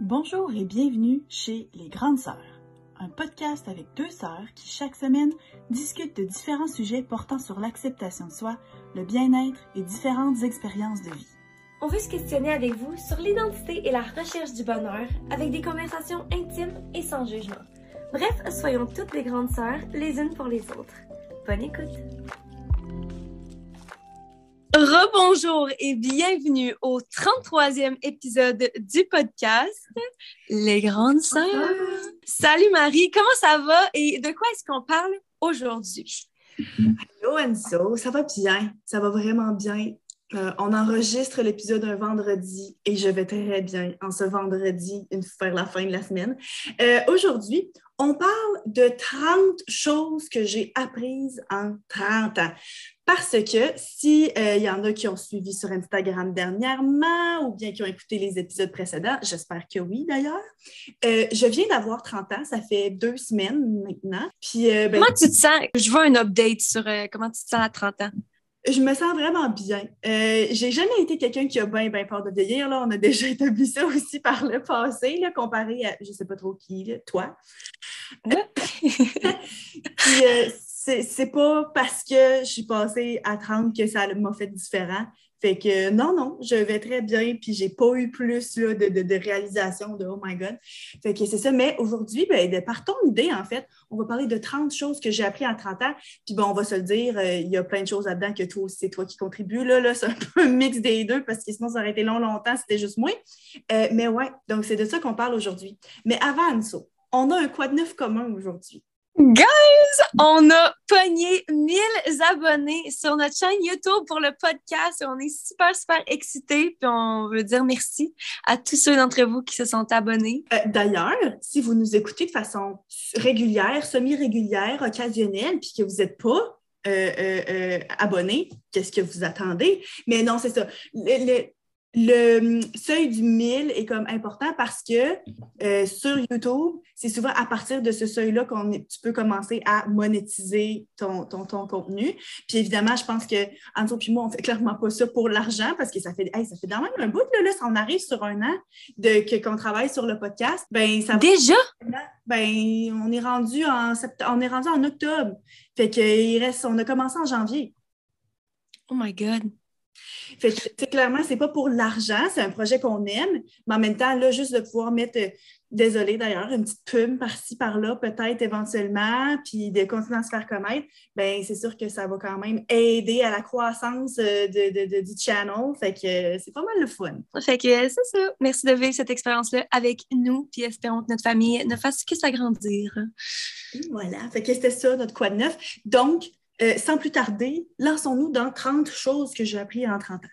Bonjour et bienvenue chez Les Grandes Sœurs, un podcast avec deux sœurs qui chaque semaine discutent de différents sujets portant sur l'acceptation de soi, le bien-être et différentes expériences de vie. On veut se questionner avec vous sur l'identité et la recherche du bonheur avec des conversations intimes et sans jugement. Bref, soyons toutes des grandes sœurs les unes pour les autres. Bonne écoute! Rebonjour et bienvenue au 33e épisode du podcast Les Grandes Sœurs. Salut Marie, comment ça va et de quoi est-ce qu'on parle aujourd'hui? Hello Enzo, ça va bien, ça va vraiment bien. Euh, on enregistre l'épisode un vendredi et je vais très bien en ce vendredi, une fois la fin de la semaine. Euh, aujourd'hui, on parle de 30 choses que j'ai apprises en 30 ans. Parce que s'il euh, y en a qui ont suivi sur Instagram dernièrement ou bien qui ont écouté les épisodes précédents, j'espère que oui d'ailleurs, euh, je viens d'avoir 30 ans, ça fait deux semaines maintenant. Puis, euh, ben, comment tu te sens? Je veux un update sur comment tu te sens à 30 ans. Je me sens vraiment bien. J'ai jamais été quelqu'un qui a bien, bien peur de vieillir. Là. On a déjà établi ça aussi par le passé, là, comparé à je sais pas trop qui, toi. Puis, c'est pas parce que je suis passée à 30 que ça m'a fait différent. Fait que non, non, je vais très bien, puis j'ai pas eu plus de, de, de, réalisation de oh my God. Fait que c'est ça. Mais aujourd'hui, ben, de, par ton idée, en fait, on va parler de 30 choses que j'ai appris en 30 ans. Puis bon, on va se le dire, euh, il y a plein de choses là-dedans que toi c'est toi qui contribues. Là, là c'est un peu un mix des deux parce que sinon, ça aurait été long, longtemps, c'était juste moi. Euh, mais ouais, donc c'est de ça qu'on parle aujourd'hui. Mais avant ça, on a un quoi de neuf commun aujourd'hui. Guys, on a pogné 1000 abonnés sur notre chaîne YouTube pour le podcast. On est super, super excités. Puis on veut dire merci à tous ceux d'entre vous qui se sont abonnés. Euh, d'ailleurs, si vous nous écoutez de façon régulière, semi-régulière, occasionnelle, puis que vous n'êtes pas euh, euh, abonné, qu'est-ce que vous attendez? Mais non, c'est ça. Hum, seuil du 1000 est comme important parce que euh, sur YouTube, c'est souvent à partir de ce seuil-là qu'on tu peux commencer à monétiser ton, ton, ton, contenu. Puis évidemment, je pense que Anto et moi, on fait clairement pas ça pour l'argent parce que ça fait, ça fait quand même un bout, là, là, si on arrive sur un an de, que, qu'on travaille sur le podcast, ben ça Déjà? Ben, on est rendu en on est rendu en octobre. Fait que il reste, on a commencé en janvier. Oh my God. Fait que, clairement, c'est pas pour l'argent, c'est un projet qu'on aime, mais en même temps, là, juste de pouvoir mettre, euh, désolé d'ailleurs, une petite pub par-ci, par-là, peut-être éventuellement, puis de continuer à se faire connaître, ben c'est sûr que ça va quand même aider à la croissance euh, de, du channel. Fait que euh, c'est pas mal le fun. Fait que c'est ça. Merci de vivre cette expérience-là avec nous, puis espérons que notre famille ne fasse que s'agrandir. Voilà. Fait que c'était ça, notre quoi de neuf. Donc, euh, sans plus tarder, lançons-nous dans 30 choses que j'ai appris en 30 ans.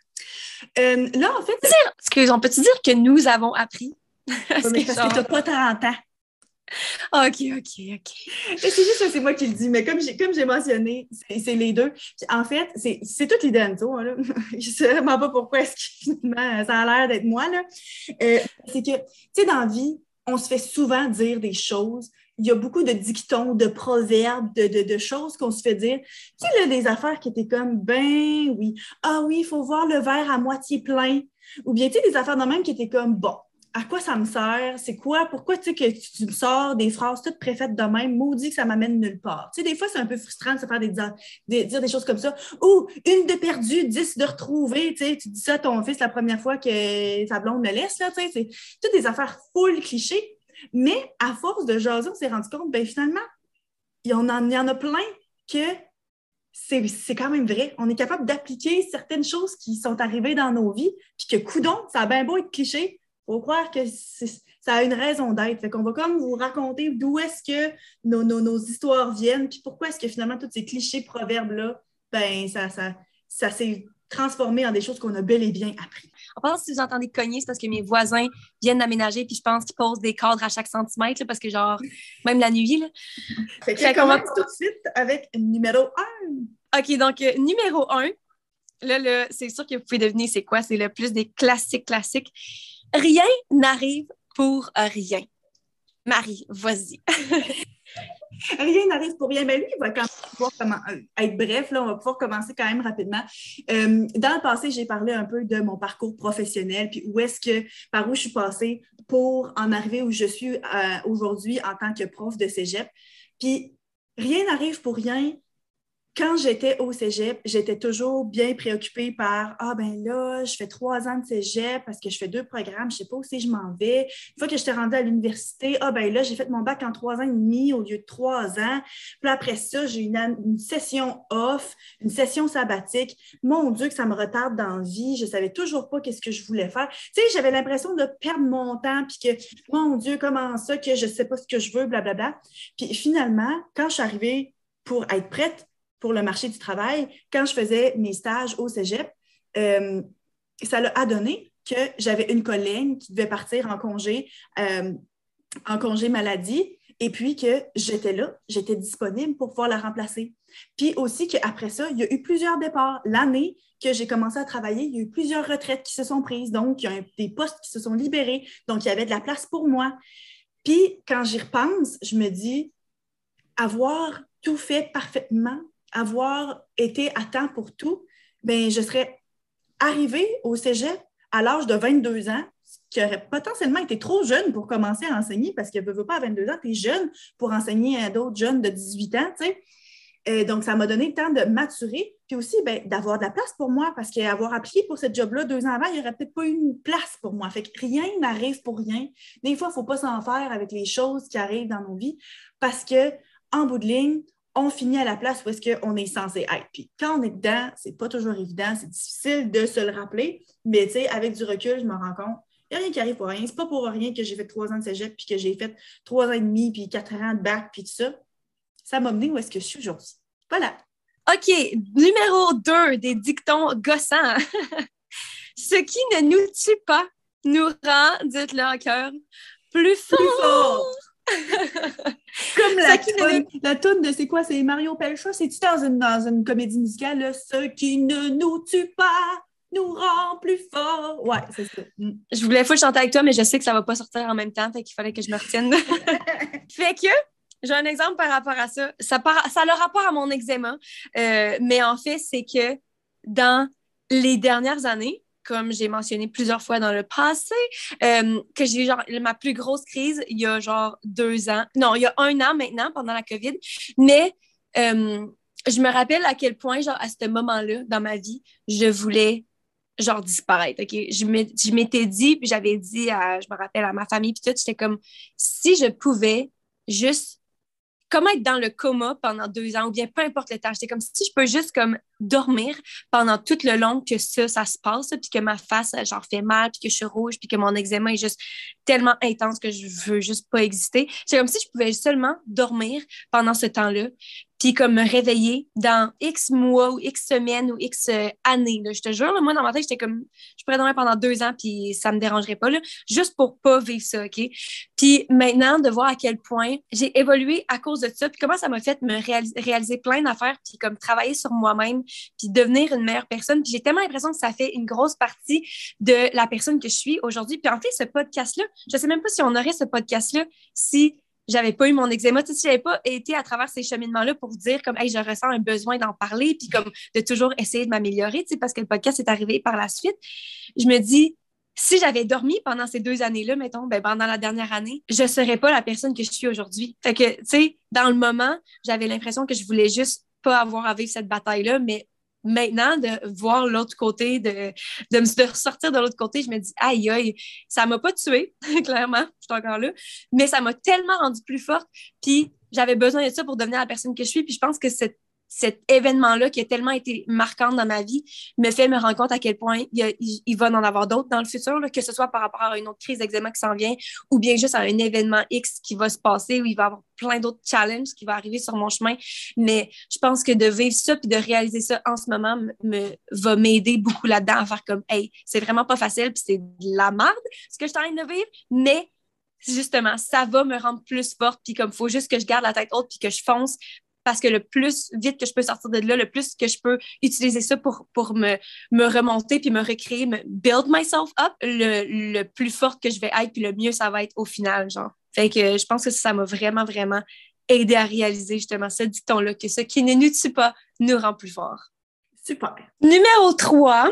Euh, là, en fait. Excuse, on peut-tu dire que nous avons appris? parce que tu n'as pas 30 ans. OK, OK, OK. C'est juste que c'est moi qui le dis, mais comme j'ai, comme j'ai mentionné, c'est, les deux. en fait, c'est, c'est toute l'idée de Je ne sais vraiment pas pourquoi est-ce que ça a l'air d'être moi. Là. Euh, c'est que, tu sais, dans la vie, on se fait souvent dire des choses il y a beaucoup de dictons, de proverbes, de, de, choses qu'on se fait dire. Tu sais, là, des affaires qui étaient comme, ben oui, ah oui, il faut voir le verre à moitié plein. Ou bien, tu sais, des affaires de même qui étaient comme, bon, à quoi ça me sert? C'est quoi? Pourquoi tu sais que tu me sors des phrases toutes préfaites de même? Maudit que ça m'amène nulle part. Tu sais, des fois, c'est un peu frustrant de se faire des, des, dire des choses comme ça. Ou une de perdue, dix de retrouvée. Tu sais, tu dis ça à ton fils la première fois que sa blonde le laisse. Là, tu sais, c'est toutes des affaires full clichés. Mais à force de jaser, on s'est rendu compte, ben finalement, il y en a, y en a plein que c'est quand même vrai. On est capable d'appliquer certaines choses qui sont arrivées dans nos vies, puis que, coudon, ça a bien beau être cliché, faut croire que ça a une raison d'être. Fait qu'on va comme vous raconter d'où est-ce que nos, nos, nos, histoires viennent, puis pourquoi est-ce que finalement tous ces clichés, proverbes-là, ben ça, ça, ça s'est transformer en des choses qu'on a bel et bien appris. En pense si vous entendez cogner, c'est parce que mes voisins viennent d'aménager, puis je pense qu'ils posent des cadres à chaque centimètre, parce que genre, même la nuit, là. Fait que commence tout de suite avec numéro 1. OK, donc euh, numéro 1, là, là c'est sûr que vous pouvez deviner c'est quoi, c'est le plus des classiques classiques. Rien n'arrive pour rien. Marie, vas-y. Rien n'arrive pour rien. Mais lui, il va quand même pouvoir euh, être bref. Là, on va pouvoir commencer quand même rapidement. Euh, dans le passé, j'ai parlé un peu de mon parcours professionnel, puis où est-ce que, par où je suis passée pour en arriver où je suis euh, aujourd'hui en tant que prof de cégep. Puis rien n'arrive pour rien quand j'étais au cégep, j'étais toujours bien préoccupée par Ah, ben là, je fais trois ans de cégep parce que je fais deux programmes, je sais pas où c'est, je m'en vais. Une fois que j'étais rendue à l'université, ah, ben là, j'ai fait mon bac en trois ans et demi au lieu de trois ans. Puis après ça, j'ai une, une, session off, une session sabbatique. Mon Dieu, que ça me retarde dans la vie. Je savais toujours pas qu'est-ce que je voulais faire. Tu sais, j'avais l'impression de perdre mon temps, puis que, mon Dieu, comment ça, que je sais pas ce que je veux, blablabla. Puis finalement, quand je suis arrivée pour être prête, pour le marché du travail, quand je faisais mes stages au cégep, euh, ça l'a donné que j'avais une collègue qui devait partir en congé, euh, en congé maladie, et puis que j'étais là, j'étais disponible pour pouvoir la remplacer. Puis aussi qu'après ça, il y a eu plusieurs départs. L'année que j'ai commencé à travailler, il y a eu plusieurs retraites qui se sont prises, donc il y a des postes qui se sont libérés, donc il y avait de la place pour moi. Puis quand j'y repense, je me dis, avoir tout fait parfaitement, avoir été à temps pour tout, bien, je serais arrivée au cégep à l'âge de 22 ans, ce qui aurait potentiellement été trop jeune pour commencer à enseigner parce que ne veut pas à 22 ans, tu es jeune pour enseigner à d'autres jeunes de 18 ans, donc, ça m'a donné le temps de maturer, puis aussi ben, d'avoir de la place pour moi, parce qu'avoir appliqué pour ce job-là deux ans avant, il n'y aurait peut-être pas eu une place pour moi. Fait que rien n'arrive pour rien. Des fois, il ne faut pas s'en faire avec les choses qui arrivent dans nos vies, parce que en bout de ligne, on finit à la place où est-ce qu'on est censé être. Puis quand on est dedans, c'est pas toujours évident, c'est difficile de se le rappeler, mais tu sais, avec du recul, je me rends compte, il n'y a rien qui arrive pour rien. C'est pas pour rien que j'ai fait trois ans de cégep, puis que j'ai fait trois ans et demi, puis quatre ans de bac, puis tout ça. Ça m'a mené où est-ce que je suis aujourd'hui. Voilà. OK, numéro deux des dictons gossants. Ce qui ne nous tue pas nous rend, dites-le en cœur, plus fort. Plus fort. Comme la toune, la de c'est quoi? C'est Mario Pelcha? C'est-tu dans une, dans une comédie musicale? Ce qui ne nous tue pas nous rend plus fort. Ouais, c'est ça. Mm. Je voulais faut chanter avec toi, mais je sais que ça va pas sortir en même temps, fait qu'il fallait que je me retienne. fait que j'ai un exemple par rapport à ça. Ça, ça a le rapport à mon eczéma, euh, mais en fait, c'est que dans les dernières années, comme j'ai mentionné plusieurs fois dans le passé, euh, que j'ai eu genre ma plus grosse crise il y a genre deux ans. Non, il y a un an maintenant, pendant la COVID. Mais euh, je me rappelle à quel point, genre, à ce moment-là, dans ma vie, je voulais genre disparaître? Je m'étais dit, puis j'avais dit, à, je me rappelle à ma famille, puis tout, j'étais comme, si je pouvais juste comment être dans le coma pendant deux ans ou bien peu importe le temps. J'étais comme si je peux juste comme dormir pendant tout le long que ça, ça se passe, puis que ma face, genre, fait mal, puis que je suis rouge, puis que mon eczéma est juste tellement intense que je veux juste pas exister. C'est comme si je pouvais seulement dormir pendant ce temps-là, puis comme me réveiller dans X mois ou X semaines ou X euh, années. Je te jure, moi, dans ma tête, j'étais comme, je pourrais dormir pendant deux ans, puis ça me dérangerait pas, là, juste pour pas vivre ça, OK? Puis maintenant, de voir à quel point j'ai évolué à cause de ça, puis comment ça m'a fait me réaliser, plein d'affaires, puis comme travailler sur moi-même, puis devenir une meilleure personne. Puis j'ai tellement l'impression que ça fait une grosse partie de la personne que je suis aujourd'hui. Puis en fait, ce podcast-là, je sais même pas si on aurait ce podcast-là si j'avais pas eu mon eczéma, si j'avais pas été à travers ces cheminements-là pour dire comme, hey, je ressens un besoin d'en parler, puis comme de toujours essayer de m'améliorer, tu sais, parce que le podcast est arrivé par la suite, je me dis, si j'avais dormi pendant ces deux années-là, mettons, ben, pendant la dernière année, je serais pas la personne que je suis aujourd'hui. Fait que, tu sais, dans le moment, j'avais l'impression que je voulais juste pas avoir à vivre cette bataille-là, mais maintenant, de voir l'autre côté, de, de me ressortir de l'autre côté, je me dis, aïe, aïe, ça m'a pas tué, clairement, je suis encore là, mais ça m'a tellement rendue plus forte, puis j'avais besoin de ça pour devenir la personne que je suis, puis je pense que cette cet événement-là qui a tellement été marquant dans ma vie me fait me rendre compte à quel point il, va en avoir d'autres dans le futur, que ce soit par rapport à une autre crise d'examen qui s'en vient ou bien juste à un événement X qui va se passer où il va y avoir plein d'autres challenges qui vont arriver sur mon chemin. Mais je pense que de vivre ça puis de réaliser ça en ce moment me, va m'aider beaucoup là-dedans à faire comme, hey, c'est vraiment pas facile puis c'est de la merde ce que je suis en train de vivre, mais justement, ça va me rendre plus forte, puis comme il faut juste que je garde la tête haute, puis que je fonce, parce que le plus vite que je peux sortir de là, le plus que je peux utiliser ça pour, pour me, me remonter puis me recréer, me build myself up, le, le plus fort que je vais être puis le mieux ça va être au final, genre. Fait que je pense que ça m'a vraiment, vraiment aidé à réaliser justement ce dicton-là, que ce qui ne nous tue pas nous rend plus fort. Super. Numéro 3,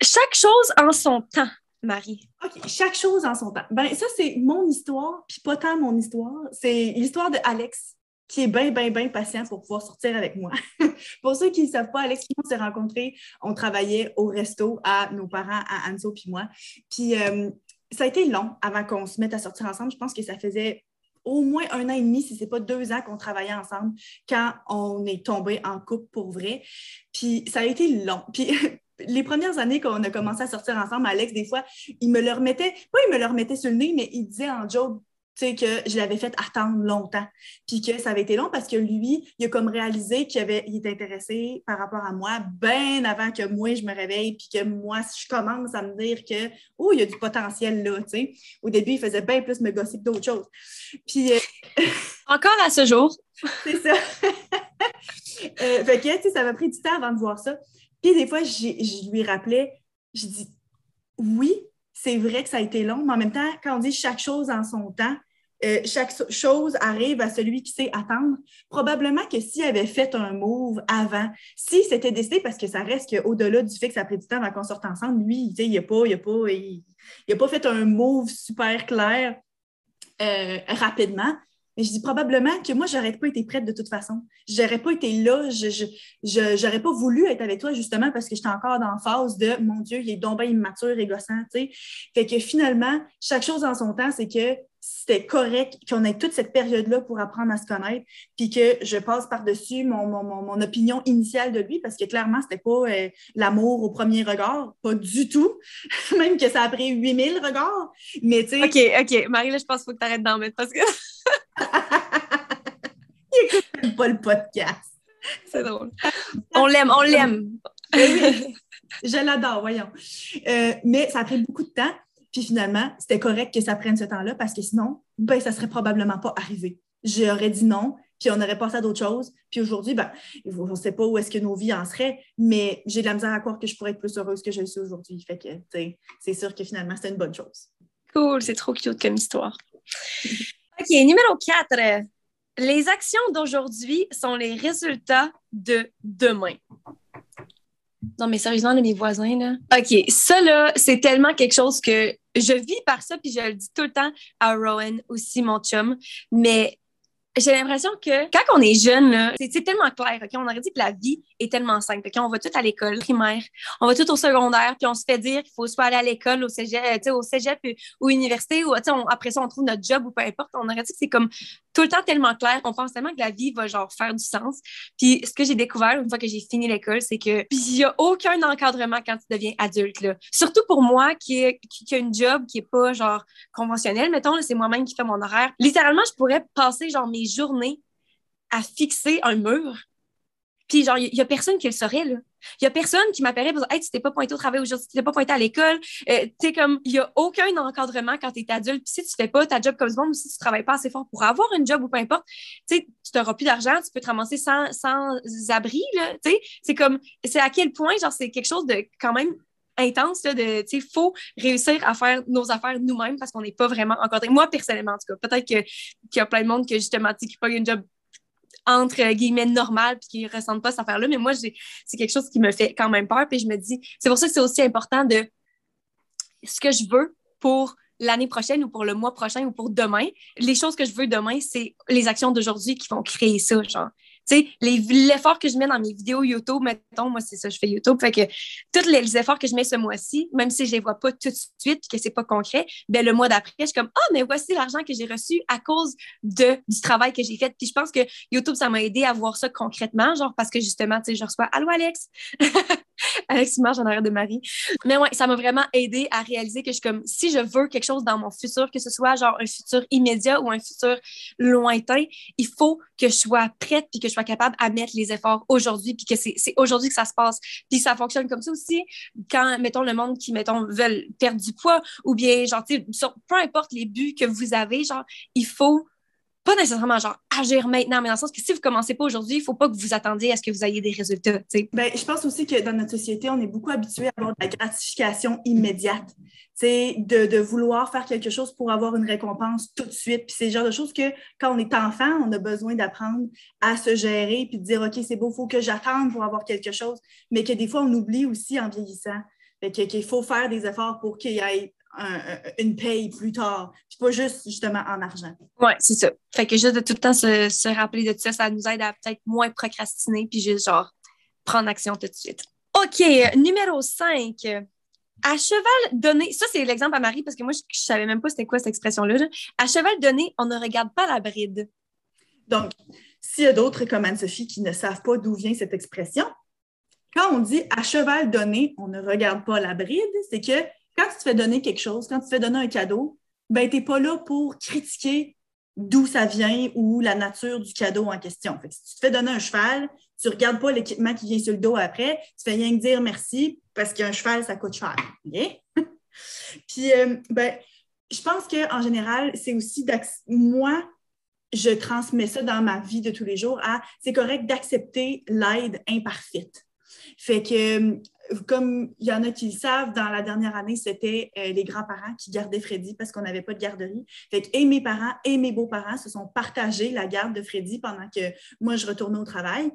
chaque chose en son temps. Marie? OK, chaque chose en son temps. Ben, ça, c'est mon histoire, puis pas tant mon histoire. C'est l'histoire de Alex, qui est bien, bien, bien patient pour pouvoir sortir avec moi. pour ceux qui ne savent pas, Alex et on s'est rencontrés, on travaillait au resto à nos parents, à Anso puis moi. Puis euh, ça a été long avant qu'on se mette à sortir ensemble. Je pense que ça faisait au moins un an et demi, si ce n'est pas deux ans qu'on travaillait ensemble quand on est tombé en couple pour vrai. Puis ça a été long. Puis les premières années qu'on a commencé à sortir ensemble, Alex, des fois, il me le remettait, pas il me le remettait sur le nez, mais il disait en joke, sais, que je l'avais fait attendre longtemps. Puis que ça avait été long parce que lui, il a comme réalisé qu'il avait, il était intéressé par rapport à moi bien avant que moi, je me réveille, puis que moi, je commence à me dire que, oh, il y a du potentiel là, tu sais. Au début, il faisait bien plus me gosser que d'autres choses. Puis. Euh, Encore à ce jour. C'est ça. euh, fait que, tu sais, ça m'a pris du temps avant de voir ça. Puis des fois, je lui rappelais, je dis, oui, c'est vrai que ça a été long, mais en même temps, quand on dit chaque chose en son temps, euh, chaque chose arrive à celui qui sait attendre. Probablement que s'il avait fait un move avant, si c'était décidé, parce que ça reste qu'au-delà du fait que ça a temps avant qu'on sorte ensemble, lui, il n'a pas, il pas, il, pas fait un move super clair euh, rapidement. Mais je dis probablement que moi, j'aurais pas été prête de toute façon. J'aurais pas été là, je n'aurais pas voulu être avec toi justement parce que j'étais encore dans la phase de mon Dieu, il est donc bien immature sais. Fait que finalement, chaque chose en son temps, c'est que c'était correct qu'on ait toute cette période-là pour apprendre à se connaître, puis que je passe par-dessus mon, mon, mon, opinion initiale de lui, parce que clairement, c'était pas euh, l'amour au premier regard, pas du tout, même que ça a pris 8000 regards, mais tu sais... OK, OK, Marie, là, je pense qu'il faut que tu arrêtes d'en mettre, parce que... Il écoute pas le podcast. C'est drôle. On l'aime, on l'aime. je l'adore, voyons. Euh, mais ça a pris beaucoup de temps. Puis finalement, c'était correct que ça prenne ce temps-là parce que sinon, ben, ça serait probablement pas arrivé. J'aurais dit non, puis on aurait passé à d'autres choses. Puis aujourd'hui, ben, on ne sait pas où est-ce que nos vies en seraient, mais j'ai de la misère à croire que je pourrais être plus heureuse que je le suis aujourd'hui. Fait que, c'est sûr que finalement, c'est une bonne chose. Cool, c'est trop cute comme histoire. OK, numéro 4. Les actions d'aujourd'hui sont les résultats de demain. Non, mais sérieusement, mes voisins, là. OK, ça, là, c'est tellement quelque chose que je vis par ça, puis je le dis tout le temps à Rowan aussi, mon chum. Mais j'ai l'impression que quand on est jeune, c'est tellement clair. ok? On aurait dit que la vie est tellement simple. ok? On va tout à l'école primaire, on va tout au secondaire, puis on se fait dire qu'il faut soit aller à l'école, au cégep, euh, au cégep ou université, ou après ça, on trouve notre job ou peu importe. On aurait dit que c'est comme tout le temps tellement clair. On pense tellement que la vie va genre faire du sens. Puis ce que j'ai découvert une fois que j'ai fini l'école, c'est que il n'y a aucun encadrement quand tu deviens adulte. Là. Surtout pour moi qui, qui, a une job qui est pas genre conventionnelle, mettons, c'est moi-même qui fais mon horaire. Littéralement, je pourrais passer genre mes journées à fixer un mur. Puis, genre, il n'y a personne qui le saurait, là. Il n'y a personne qui m'appellerait pour dire Hey, tu t'es pas pointé au travail aujourd'hui, tu t'es pas pointé à l'école. Euh, tu comme, il n'y a aucun encadrement quand tu es adulte. Puis, si tu fais pas ta job comme ce monde ou si tu travailles pas assez fort pour avoir une job ou peu importe, tu n'auras plus d'argent, tu peux te ramasser sans, sans abri, là. C'est comme, c'est à quel point, genre, c'est quelque chose de quand même intense là, de tu sais faut réussir à faire nos affaires nous-mêmes parce qu'on n'est pas vraiment encadré moi personnellement en tout cas peut-être qu'il y a plein de monde que justement qui pas une job entre guillemets normal puis qui ressentent pas cette affaire-là. Mais moi, c'est quelque chose qui me fait quand même peur. Puis je me dis, c'est pour ça que c'est aussi important de ce que je veux pour l'année prochaine ou pour le mois prochain ou pour demain. Les choses que je veux demain, c'est les actions d'aujourd'hui qui vont créer ça, genre tu sais, l'effort que je mets dans mes vidéos YouTube, mettons, moi, c'est ça, je fais YouTube. Fait que tous les, efforts que je mets ce mois-ci, même si je les vois pas tout de suite que c'est pas concret, ben, le mois d'après, je suis comme, ah, mais voici l'argent que j'ai reçu à cause de, du travail que j'ai fait. Puis je pense que YouTube, ça m'a aidé à voir ça concrètement, genre, parce que justement, tu sais, je reçois, allô, Alex? Alex marche en arrière de Marie. Mais ouais, ça m'a vraiment aidé à réaliser que je suis comme, si je veux quelque chose dans mon futur, que ce soit genre un futur immédiat ou un futur lointain, il faut que je sois prête puis que je sois capable à mettre les efforts aujourd'hui puis que c'est aujourd'hui que ça se passe. Puis ça fonctionne comme ça aussi quand, mettons, le monde qui, mettons, veulent perdre du poids ou bien, genre, tu peu importe les buts que vous avez, genre, il faut pas nécessairement genre agir maintenant, mais dans le sens que si vous commencez pas aujourd'hui, il faut pas que vous attendiez à ce que vous ayez des résultats. Ben, je pense aussi que dans notre société, on est beaucoup habitué à avoir de la gratification immédiate. De, de vouloir faire quelque chose pour avoir une récompense tout de suite. Puis c'est le genre de choses que quand on est enfant, on a besoin d'apprendre à se gérer puis de dire OK, c'est beau, il faut que j'attende pour avoir quelque chose, mais que des fois, on oublie aussi en vieillissant Fait que- qu'il faut faire des efforts pour qu'il y ait un- un- une paye plus tard, puis pas juste justement en argent. Ouais, c'est ça. Fait que juste de tout le temps se, se rappeler de ça, ça nous aide à peut-être moins procrastiner puis juste genre prendre action tout de suite. OK, numéro 5. À cheval donné, ça c'est l'exemple à Marie parce que moi je, je savais même pas c'était quoi cette expression-là. là. À cheval donné, on ne regarde pas la bride. Donc, s'il y a d'autres comme Anne-Sophie qui ne savent pas d'où vient cette expression, quand on dit à cheval donné, on ne regarde pas la bride, c'est que quand tu te fais donner quelque chose, quand tu te fais donner un cadeau, ben, tu n'es pas là pour critiquer d'où ça vient ou la nature du cadeau en question. Fait si tu te fais donner un cheval, tu ne regardes pas l'équipement qui vient sur le dos après, tu fais rien que dire merci parce qu'un cheval, ça coûte cher. Puis, euh, ben, je pense qu'en général, c'est aussi moi, je transmets ça dans ma vie de tous les jours à c'est correct d'accepter l'aide imparfaite. Fait que, euh, comme il y en a qui le savent, dans la dernière année, c'était euh, les grands-parents qui gardaient Freddy parce qu'on n'avait pas de garderie. Fait que et mes parents et mes beaux-parents se sont partagés la garde de Freddy pendant que moi, je retournais au travail.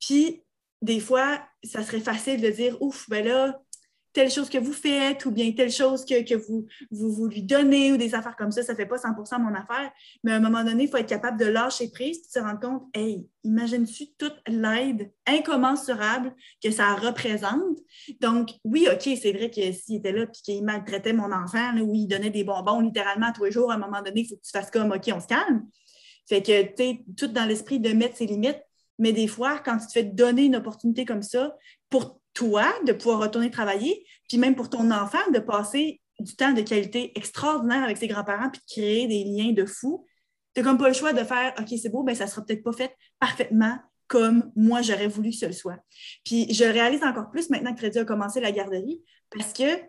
Puis, des fois, ça serait facile de dire Ouf, ben là, telle chose que vous faites ou bien telle chose que, que vous, vous, vous lui donnez ou des affaires comme ça, ça ne fait pas 100% mon affaire. Mais à un moment donné, il faut être capable de lâcher prise et se rendre compte, hey, imagines-tu toute l'aide incommensurable que ça représente? Donc, oui, OK, c'est vrai que s'il était là et qu'il maltraitait mon enfant, là, ou il donnait des bonbons littéralement tous les jours, à un moment donné, il faut que tu fasses comme, OK, on se calme. Fait que, tu sais, tout dans l'esprit de mettre ses limites. Mais des fois, quand tu te fais donner une opportunité comme ça, pour toi de pouvoir retourner travailler, puis même pour ton enfant de passer du temps de qualité extraordinaire avec ses grands-parents puis de créer des liens de fou, tu n'as comme pas le choix de faire OK, c'est beau, mais ça ne sera peut-être pas fait parfaitement comme moi j'aurais voulu que ce soit. Puis je réalise encore plus maintenant que Freddy a commencé la garderie parce que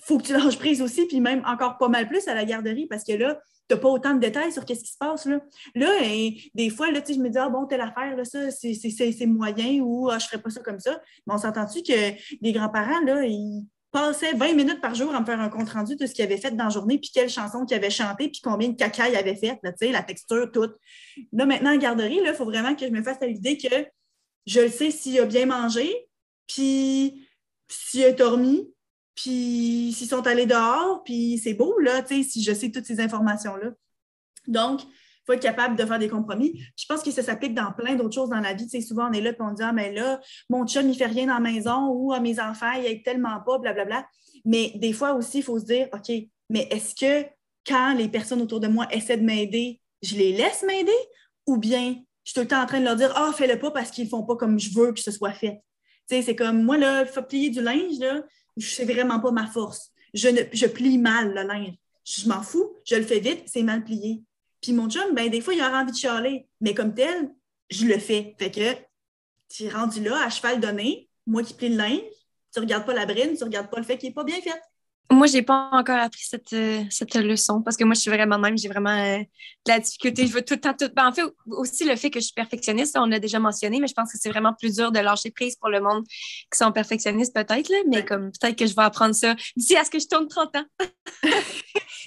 faut que tu lâches prise aussi, puis même encore pas mal plus à la garderie parce que là, n'as pas autant de détails sur qu'est-ce qui se passe. Là, là et des fois, là, je me dis, ah bon, telle affaire, là, ça, c'est- moyen ou ah, je ne ferais pas ça comme ça. Mais on s'entend-tu que les grands-parents, là, ils passaient 20 minutes par jour à me faire un compte-rendu de ce qu'ils avaient fait dans la journée, puis quelle chanson qu'ils avaient chanté, puis combien de caca ils avaient fait, là, la texture, tout. Là, maintenant, en garderie, il faut vraiment que je me fasse à l'idée que je le sais s'il a bien mangé, puis s'il a dormi, puis s'ils sont allés dehors, puis c'est beau, là, tu sais, si je sais toutes ces informations-là. Donc, il faut être capable de faire des compromis. Je pense que ça s'applique dans plein d'autres choses dans la vie. Tu sais, souvent, on est là, puis on dit, ah, mais là, mon chum, il fait rien dans la maison, ou à mes enfants, il aide tellement pas, blablabla. Mais des fois aussi, il faut se dire, OK, mais est-ce que quand les personnes autour de moi essaient de m'aider, je les laisse m'aider, ou bien je suis tout le temps en train de leur dire, ah, fais-le pas parce qu'ils font pas comme je veux que ce soit fait. Tu sais, c'est comme, moi, là, faut plier du linge, là, c'est vraiment pas ma force. Je, plie mal le linge. Je m'en fous, je le fais vite, c'est mal plié. Puis mon chum, ben, des fois, il aura envie de chialer, mais comme tel, je le fais. Fait que tu es rendu là, à cheval donné, moi qui plie le linge, tu regardes pas la brine, tu regardes pas le fait qu'il n'est pas bien fait. Moi, j'ai pas encore appris cette, euh, cette leçon parce que moi, je suis vraiment même, j'ai vraiment euh, de la difficulté. Je veux tout le temps, tout. Ben, en fait, aussi le fait que je suis perfectionniste, on l'a déjà mentionné, mais je pense que c'est vraiment plus dur de lâcher prise pour le monde qui sont perfectionnistes, peut-être, là, mais comme peut-être que je vais apprendre ça d'ici à ce que je tourne 30 ans.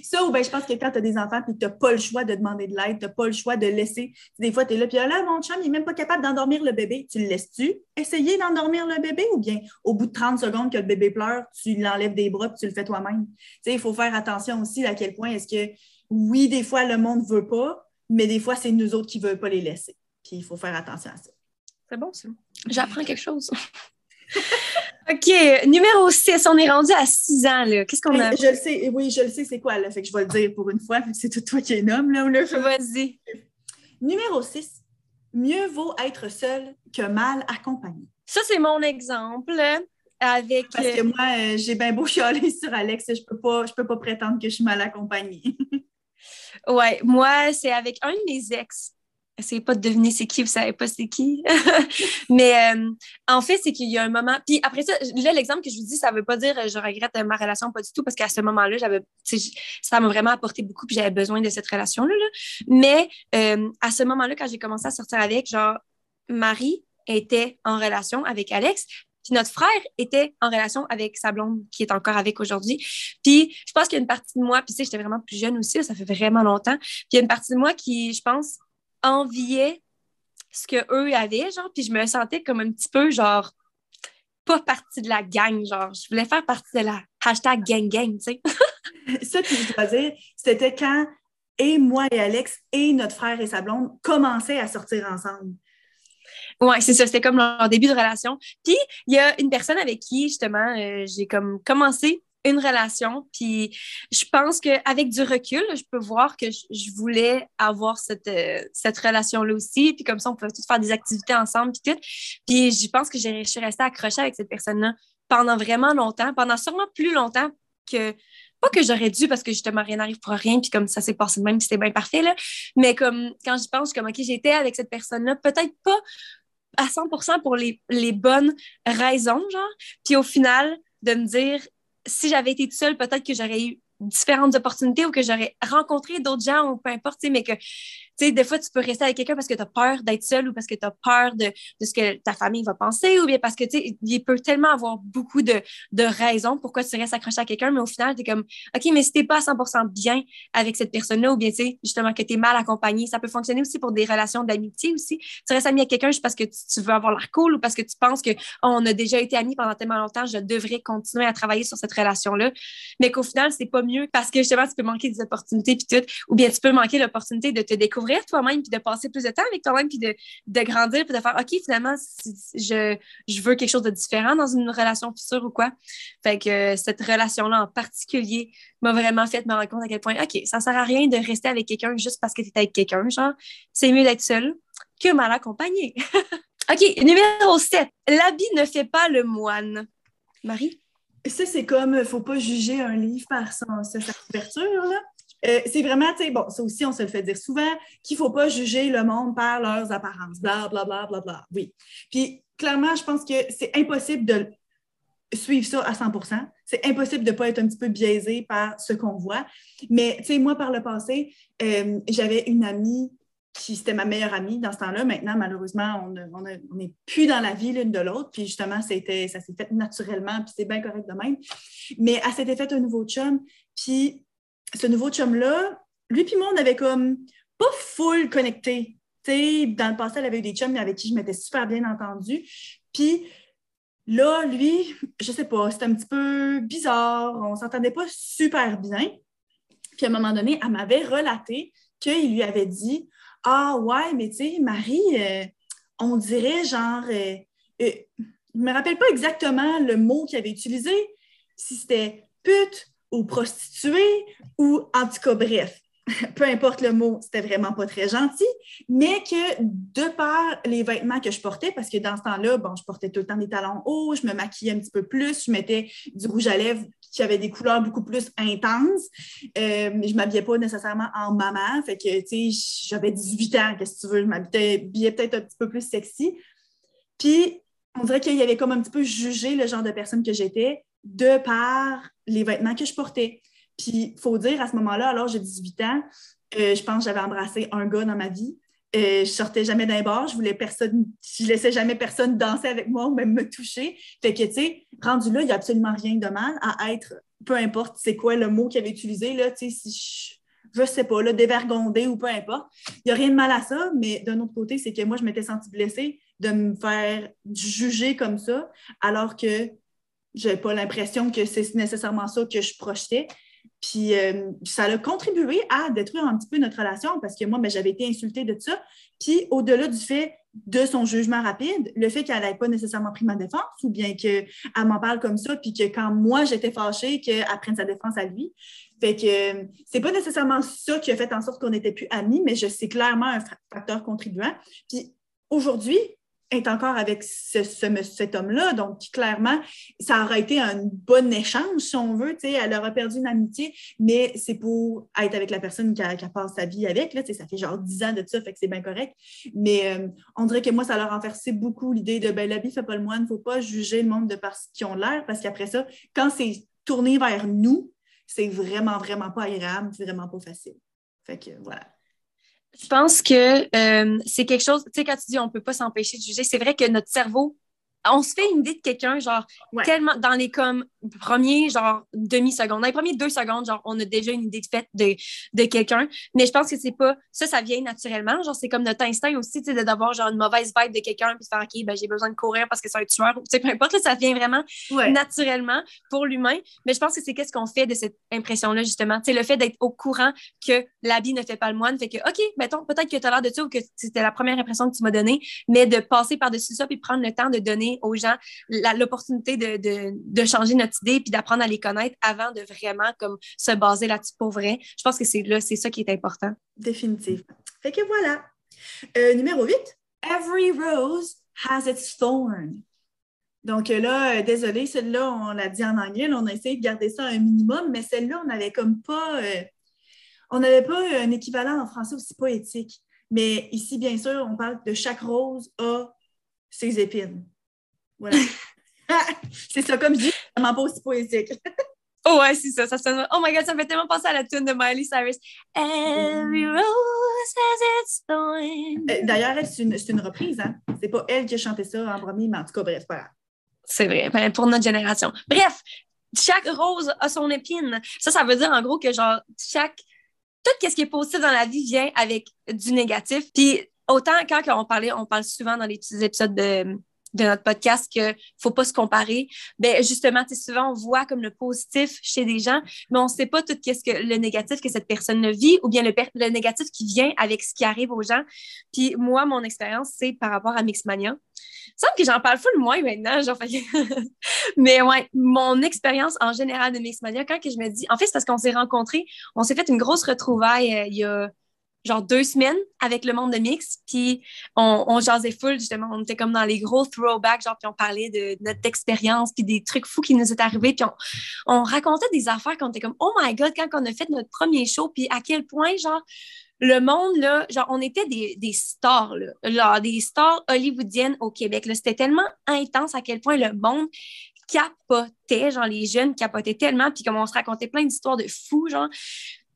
Ça, ou ben, je pense que quand tu as des enfants et que tu n'as pas le choix de demander de l'aide, tu n'as pas le choix de laisser. Des fois, tu es là, puis ah là, mon chum, il n'est même pas capable d'endormir le bébé. Tu le laisses-tu essayer d'endormir le bébé ou bien au bout de 30 secondes que le bébé pleure, tu l'enlèves des bras et tu le fais toi-même? Sais, il faut faire attention aussi à quel point est-ce que, oui, des fois, le monde ne veut pas, mais des fois, c'est nous autres qui ne veulent pas les laisser. Puis il faut faire attention à ça. C'est bon, ça. J'apprends quelque chose. OK, numéro 6, on est rendu à 6 ans, là. Qu'est-ce qu'on a? Je le sais, oui, je le sais, c'est quoi, là? Fait que je vais le dire pour une fois, vu que c'est tout toi qui es nomme, là. là. Vas-y. Numéro 6. Mieux vaut être seul que mal accompagné. Ça, c'est mon exemple avec. Parce que moi, euh, j'ai bien beau chialer sur Alex, je peux pas, je peux pas prétendre que je suis mal accompagnée. Ouais, moi, c'est avec un de mes ex. Essayez pas de deviner c'est qui, vous savez pas c'est qui. Mais euh, en fait, c'est qu'il y a un moment. Puis après ça, là, l'exemple que je vous dis, ça veut pas dire euh, je regrette euh, ma relation, pas du tout, parce qu'à ce moment-là, j'avais, ça m'a vraiment apporté beaucoup, puis j'avais besoin de cette relation-là. là. Mais euh, à ce moment-là, quand j'ai commencé à sortir avec, genre, Marie était en relation avec Alex, puis notre frère était en relation avec sa blonde, qui est encore avec aujourd'hui. Puis je pense qu'il y a une partie de moi, puis tu sais, j'étais vraiment plus jeune aussi, ça fait vraiment longtemps. Puis il y a une partie de moi qui, je pense, enviait ce que eux avaient, genre, puis je me sentais comme un petit peu, genre, pas partie de la gang, genre, je voulais faire partie de la hashtag gang gang, tu sais. ça, puis je dois dire, c'était quand et moi et Alex et notre frère et sa blonde commençaient à sortir ensemble. Oui, c'est ça, c'était comme leur début de relation. Puis, il y a une personne avec qui, justement, euh, j'ai comme commencé une relation. Puis je pense qu'avec du recul, je peux voir que je, voulais avoir cette, euh, cette relation-là aussi. Puis comme ça, on pouvait tous faire des activités ensemble. Puis tout. Puis je pense que je suis restée accrochée avec cette personne-là pendant vraiment longtemps, pendant sûrement plus longtemps que. Pas que j'aurais dû parce que justement rien n'arrive pour rien, puis comme ça s'est passé de même, puis c'était bien parfait, là. Mais comme quand je pense comme, OK, j'étais avec cette personne-là, peut-être pas à 100% pour les, les bonnes raisons, genre. Puis au final, de me dire, si j'avais été toute seule, peut-être que j'aurais eu différentes opportunités ou que j'aurais rencontré d'autres gens ou peu importe, mais que sais, des fois, tu peux rester avec quelqu'un parce que tu as peur d'être seul ou parce que tu as peur de, de, ce que ta famille va penser ou bien parce que, tu sais, il peut tellement avoir beaucoup de, de raisons pourquoi tu restes accroché à quelqu'un, mais au final, tu es comme, OK, mais si tu pas à 100 bien avec cette personne-là ou bien, tu sais, justement, que tu es mal accompagné, ça peut fonctionner aussi pour des relations d'amitié aussi. Tu restes ami avec quelqu'un juste parce que tu, veux avoir l'air cool ou parce que tu penses que oh, on a déjà été amis pendant tellement longtemps, je devrais continuer à travailler sur cette relation-là. Mais qu'au final, c'est pas mieux parce que justement, tu peux manquer des opportunités puis tout, ou bien tu peux manquer l'opportunité de te découvrir toi-même, puis de passer plus de temps avec toi-même, puis de, de, grandir, puis de faire, OK, finalement, je, je veux quelque chose de différent dans une relation future ou quoi. Fait que euh, cette relation-là en particulier m'a vraiment fait me rendre compte à quel point, OK, ça sert à rien de rester avec quelqu'un juste parce que tu es avec quelqu'un, genre, c'est mieux d'être seul que mal accompagné. OK, numéro 7. L'habit ne fait pas le moine. Marie? Ça, c'est comme, faut pas juger un livre par sa couverture, là. Euh, c'est vraiment, tu sais, bon, ça aussi, on se le fait dire souvent, qu'il ne faut pas juger le monde par leurs apparences, bla, bla, bla, bla, bla. Oui. Puis, clairement, je pense que c'est impossible de suivre ça à 100% C'est impossible de ne pas être un petit peu biaisé par ce qu'on voit. Mais, tu sais, moi, par le passé, euh, j'avais une amie qui, c'était ma meilleure amie dans ce temps-là. Maintenant, malheureusement, on n'est plus dans la vie l'une de l'autre. Puis, justement, ça s'est fait naturellement, puis c'est bien correct de même. Mais elle s'était fait un nouveau chum, puis ce nouveau chum-là, lui puis moi, on avait comme pas full connecté. sais, dans le passé, elle avait eu des chums avec qui je m'étais super bien entendue. Puis là, lui, je sais pas, c'était un petit peu bizarre. On s'entendait pas super bien. Puis à un moment donné, elle m'avait relaté qu'il lui avait dit Ah ouais, mais tu sais, Marie, euh, on dirait genre. Euh, euh, je me rappelle pas exactement le mot qu'il avait utilisé, si c'était pute ou prostituée ou en tout cas, bref, peu importe le mot, c'était vraiment pas très gentil, mais que de par les vêtements que je portais, parce que dans ce temps-là, bon, je portais tout le temps des talons hauts, je me maquillais un petit peu plus, je mettais du rouge à lèvres qui avait des couleurs beaucoup plus intenses. Euh, je m'habillais pas nécessairement en maman, fait que, tu sais, j'avais 18 ans, qu'est-ce que tu veux, je m'habillais peut-être un petit peu plus sexy. Puis, on dirait qu'il y avait comme un petit peu jugé le genre de personne que j'étais de par les vêtements que je portais. Puis, il faut dire, à ce moment-là, alors j'ai 18 ans, euh, je pense que j'avais embrassé un gars dans ma vie. Euh, je sortais jamais d'un bar, je voulais personne, je laissais jamais personne danser avec moi ou même me toucher. Fait que, tu sais, rendu là, il n'y a absolument rien de mal à être, peu importe c'est quoi le mot qu'il avait utilisé, là, tu sais, si je, sais pas, là, dévergondé ou peu importe. Il n'y a rien de mal à ça, mais d'un autre côté, c'est que moi, je m'étais sentie blessée de me faire juger comme ça, alors que n'avais pas l'impression que c'est nécessairement ça que je projetais. Puis euh, ça a contribué à détruire un petit peu notre relation parce que moi, ben, j'avais été insultée de ça. Puis au-delà du fait de son jugement rapide, le fait qu'elle n'ait pas nécessairement pris ma défense ou bien qu'elle m'en parle comme ça, puis que quand moi j'étais fâchée, qu'elle prenne sa défense à lui. Fait que c'est pas nécessairement ça qui a fait en sorte qu'on n'était plus amis, mais je sais clairement un facteur contribuant. Puis aujourd'hui, est encore avec ce, cet homme-là. Donc, clairement, ça aurait été un bon échange, si on veut. Elle aurait perdu une amitié, mais c'est pour être avec la personne a, qui passe sa vie avec. Là, ça fait genre dix ans de ça, fait que c'est bien correct. Mais euh, on dirait que moi, ça leur a renversé beaucoup l'idée de ben, l'habit fait pas le moine, il ne faut pas juger le monde de parce qu'ils ont l'air, parce qu'après ça, quand c'est tourné vers nous, c'est vraiment, vraiment pas agréable, vraiment pas facile. Fait que voilà. Je pense que euh, c'est quelque chose, tu sais, quand tu dis on ne peut pas s'empêcher de juger, c'est vrai que notre cerveau, on se fait une idée de quelqu'un, genre, tellement dans les comme premiers, genre, demi-secondes. Dans les premiers deux secondes, genre, on a déjà une idée de fait de, de quelqu'un. Mais je pense que c'est pas, ça, ça vient naturellement. Genre, c'est comme notre instinct aussi, tu sais, d'avoir, genre, une mauvaise vibe de quelqu'un, puis de faire, OK, ben, j'ai besoin de courir parce que c'est un tueur. Tu sais, peu importe, là, ça vient vraiment naturellement pour l'humain. Mais je pense que c'est qu'est-ce qu'on fait de cette impression-là, justement. Tu sais, le fait d'être au courant que l'habit ne fait pas le moine, fait que, OK, mettons, peut-être que tu as l'air de ça ou que c'était la première impression que tu m'as donnée, mais de passer par-dessus ça puis prendre le temps de donner aux gens l'opportunité de, de, de changer notre idée puis d'apprendre à les connaître avant de vraiment comme se baser là-dessus pour vrai. Je pense que c'est là, c'est ça qui est important. Définitivement. Fait que voilà. Euh, numéro 8. Every rose has its thorn. Donc là, euh, désolé, celle-là, on l'a dit en anglais, on a essayé de garder ça un minimum, mais celle-là, on n'avait comme pas, euh, on n'avait pas un équivalent en français aussi poétique. Mais ici, bien sûr, on parle de chaque rose a ses épines. Voilà. c'est ça, comme je dis, vraiment pas aussi poétique. Oh ouais, c'est ça, ça sonne. Oh my god, ça me fait tellement penser à la tune de Miley Cyrus. Every rose has its thorn. Euh, d'ailleurs, c'est une, une, reprise, hein? C'est pas elle qui a chanté ça en premier, mais en tout cas, bref, pas C'est vrai, ben, pour notre génération. Bref, chaque rose a son épine. Ça, ça veut dire en gros que genre, chaque. Tout ce qui est positif dans la vie vient avec du négatif. Puis autant quand on parlait, on parle souvent dans les petits épisodes de de notre podcast que faut pas se comparer. Ben justement, souvent on voit comme le positif chez des gens, mais on sait pas tout qu'est-ce que le négatif que cette personne vit ou bien le, négatif qui vient avec ce qui arrive aux gens. Puis moi, mon expérience, c'est par rapport à Mixmania. Il semble que j'en parle full moins maintenant, genre, mais ouais, mon expérience en général de Mixmania, quand je me dis, en fait, c'est parce qu'on s'est rencontrés, on s'est fait une grosse retrouvaille euh, il y a genre deux semaines avec le monde de mix, puis on, on jasait full, justement, on était comme dans les gros throwbacks, genre, puis on parlait de, notre expérience, puis des trucs fous qui nous est arrivés, puis on, on racontait des affaires qu'on était comme, oh my God, quand on a fait notre premier show, puis à quel point, genre, le monde, là, genre, on était des, des stars, là, des stars hollywoodiennes au Québec, là. C'était tellement intense à quel point le monde capotait, genre, les jeunes capotaient tellement, puis comme on se racontait plein d'histoires de fous, genre,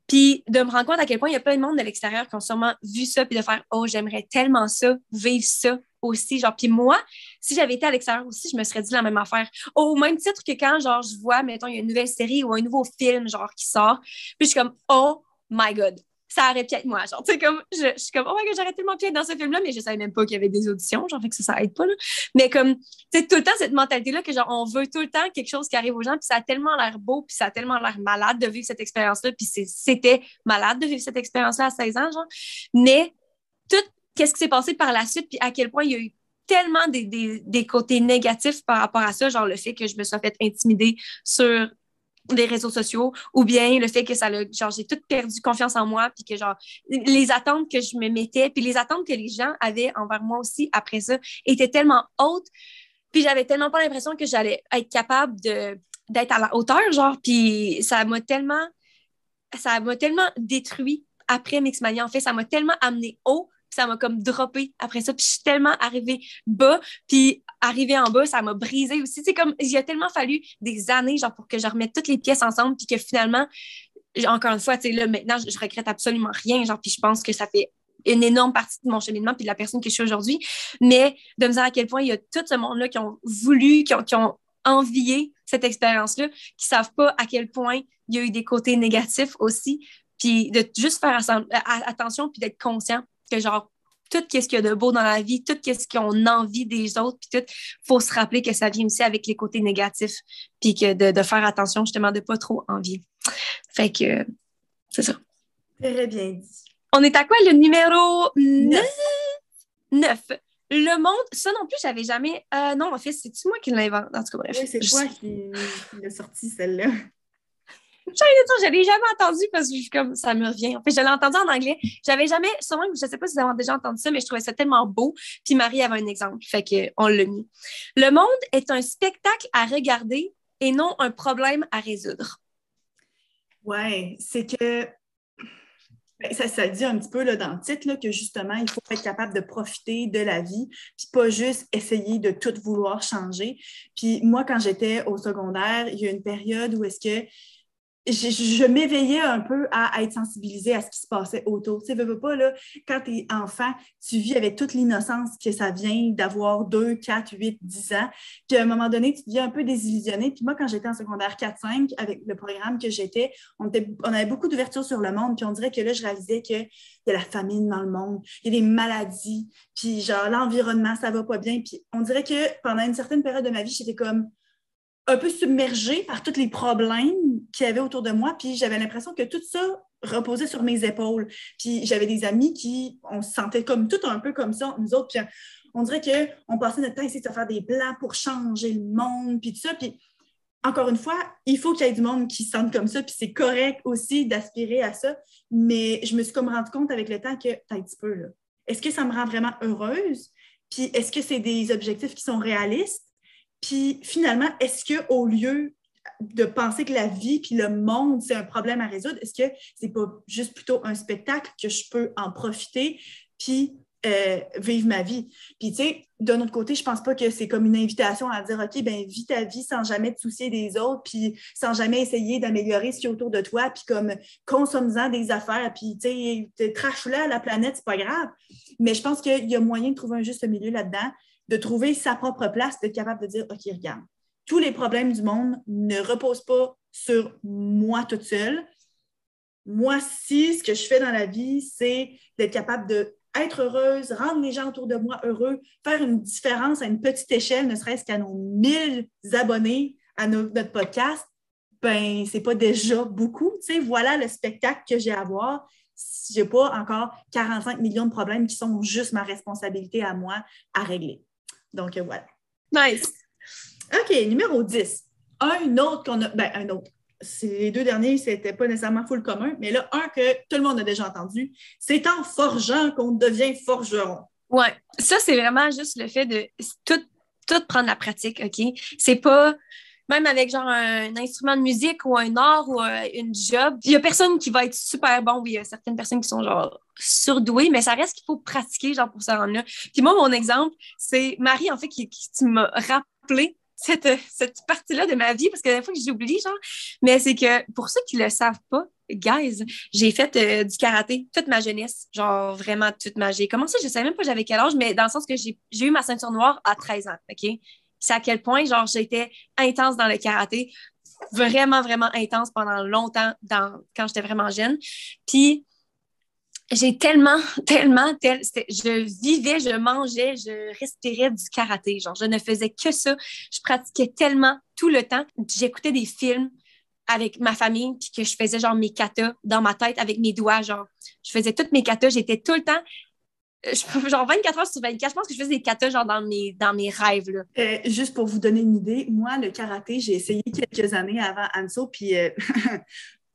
puis de me rendre compte à quel point il y a plein de monde de l'extérieur qui ont sûrement vu ça, puis de faire Oh, j'aimerais tellement ça, vivre ça aussi. Genre, puis moi, si j'avais été à l'extérieur aussi, je me serais dit la même affaire. Au même titre que quand, genre, je vois, mettons, il y a une nouvelle série ou un nouveau film, genre, qui sort, puis je suis comme Oh my God, ça pu être moi. Genre, comme, je, suis comme, oh my god, j'aurais tellement être dans ce film-là, mais je savais même pas qu'il y avait des auditions, genre, fait que ça, ça aide pas, là. Mais comme, tu sais, tout le temps, cette mentalité-là que, genre, on veut tout le temps quelque chose qui arrive aux gens, puis ça a tellement l'air beau, puis ça a tellement l'air malade de vivre cette expérience-là, puis c'était malade de vivre cette expérience-là à 16 ans, genre. Mais tout, qu'est-ce qui s'est passé par la suite, puis à quel point il y a eu tellement des, des, des, côtés négatifs par rapport à ça, genre le fait que je me sois fait intimider sur des réseaux sociaux ou bien le fait que ça a, genre, j'ai tout perdu confiance en moi, puis que, genre, les attentes que je me mettais, puis les attentes que les gens avaient envers moi aussi après ça étaient tellement hautes, puis j'avais tellement pas l'impression que j'allais être capable de, d'être à la hauteur, genre, puis ça m'a tellement, ça m'a tellement détruit après Mixmania. En fait, ça m'a tellement amené haut ça m'a comme droppé après ça. Puis je suis tellement arrivée bas, puis arrivée en bas, ça m'a brisé aussi. C'est comme, il a tellement fallu des années, genre, pour que je remette toutes les pièces ensemble, puis que finalement, encore une fois, tu sais, là, maintenant, je, regrette absolument rien, genre, puis je pense que ça fait une énorme partie de mon cheminement puis de la personne que je suis aujourd'hui. Mais de me dire à quel point il y a tout ce monde-là qui ont voulu, qui ont, qui ont envié cette expérience-là, qui savent pas à quel point il y a eu des côtés négatifs aussi. Puis de juste faire attention puis d'être conscient que genre tout ce qu'il y a de beau dans la vie, tout ce qu'on envie des autres, puis tout, faut se rappeler que ça vient aussi avec les côtés négatifs, puis que de, faire attention justement de pas trop envier. Fait que c'est ça. Très bien dit. On est à quoi le numéro 9? 9. Le monde, ça non plus, j'avais jamais. Euh, non, en fait, c'est-tu moi qui l'invente? En tout cas, bref. Oui, c'est toi qui, qui l'a sorti, celle-là. Je l'ai jamais entendu parce que comme ça me revient. En je l'ai entendu en anglais. J'avais jamais, sûrement, je sais pas si vous avez déjà entendu ça, mais je trouvais ça tellement beau. Puis Marie avait un exemple, fait qu'on l'a mis. Le monde est un spectacle à regarder et non un problème à résoudre. Ouais, c'est que ben, ça, ça, dit un petit peu dans le titre que justement, il faut être capable de profiter de la vie, puis pas juste essayer de tout vouloir changer. Puis moi, quand j'étais au secondaire, il y a une période où est-ce que je, m'éveillais un peu à, être sensibilisée à ce qui se passait autour. Tu sais, veux, pas, là, quand tu es enfant, tu vis avec toute l'innocence que ça vient d'avoir 2, 4, 8, 10 ans. Puis à un moment donné, tu deviens un peu désillusionné. Puis moi, quand j'étais en secondaire 4-5, avec le programme que j'étais, on, on avait beaucoup d'ouverture sur le monde. Puis on dirait que là, je réalisais qu'il y a la famine dans le monde, il y a des maladies, puis genre l'environnement, ça va pas bien. Puis on dirait que pendant une certaine période de ma vie, j'étais comme un peu submergée par tous les problèmes qu'il y avait autour de moi. Puis j'avais l'impression que tout ça reposait sur mes épaules. Puis j'avais des amis qui, on se sentait comme tout un peu comme ça, nous autres. Puis on dirait qu'on passait notre temps à essayer de faire des plans pour changer le monde, puis tout ça. Puis encore une fois, il faut qu'il y ait du monde qui se sente comme ça, puis c'est correct aussi d'aspirer à ça. Mais je me suis comme rendu compte avec le temps que, un petit peu, là, est-ce que ça me rend vraiment heureuse? Puis est-ce que c'est des objectifs qui sont réalistes? Puis finalement, est-ce qu'au lieu de penser que la vie puis le monde, c'est un problème à résoudre, est-ce que c'est pas juste plutôt un spectacle que je peux en profiter puis euh, vivre ma vie? Puis tu sais, d'un autre côté, je pense pas que c'est comme une invitation à dire OK, ben vis ta vie sans jamais te soucier des autres, puis sans jamais essayer d'améliorer ce qui est autour de toi, puis comme consomme-en des affaires, puis tu sais, trache-la à la planète, c'est pas grave. Mais je pense qu'il y a moyen de trouver un juste milieu là-dedans de trouver sa propre place, d'être capable de dire, OK, regarde, tous les problèmes du monde ne reposent pas sur moi toute seule. Moi, si ce que je fais dans la vie, c'est d'être capable d'être heureuse, rendre les gens autour de moi heureux, faire une différence à une petite échelle, ne serait-ce qu'à nos 1000 abonnés à notre podcast, ben c'est pas déjà beaucoup. Tu sais, voilà le spectacle que j'ai à voir je n'ai pas encore 45 millions de problèmes qui sont juste ma responsabilité à moi à régler. Donc, euh, voilà. Nice. OK, numéro 10. Un autre qu'on a. Ben, un autre. Les deux derniers, c'était pas nécessairement full commun, mais là, un que tout le monde a déjà entendu, c'est en forgeant qu'on devient forgeron. Ouais, ça, c'est vraiment juste le fait de tout, tout prendre la pratique, OK? C'est pas même avec genre un instrument de musique ou un art ou une job, il y a personne qui va être super bon. Oui, il y a certaines personnes qui sont genre surdouées, mais ça reste qu'il faut pratiquer genre pour ça rendre là. Puis moi, mon exemple, c'est Marie, en fait, qui, qui m'a rappelé cette, cette partie-là de ma vie parce que la fois que j'oublie, genre, mais c'est que pour ceux qui le savent pas, guys, j'ai fait euh, du karaté toute ma jeunesse, genre vraiment toute ma. J'ai commencé, je sais même pas j'avais quel âge, mais dans le sens que j'ai eu ma ceinture noire à 13 ans, OK? C'est à quel point, genre, j'étais intense dans le karaté, vraiment, vraiment intense pendant longtemps dans, quand j'étais vraiment jeune. Puis, j'ai tellement, tellement, je vivais, je mangeais, je respirais du karaté. Genre, je ne faisais que ça. Je pratiquais tellement tout le temps. J'écoutais des films avec ma famille, puis que je faisais genre mes katas dans ma tête avec mes doigts. Genre, je faisais toutes mes katas. J'étais tout le temps genre 24 heures sur 24, je pense que je faisais des katas genre dans mes, dans mes rêves. Là. Euh, juste pour vous donner une idée, moi, le karaté, j'ai essayé quelques années avant Anso, puis euh,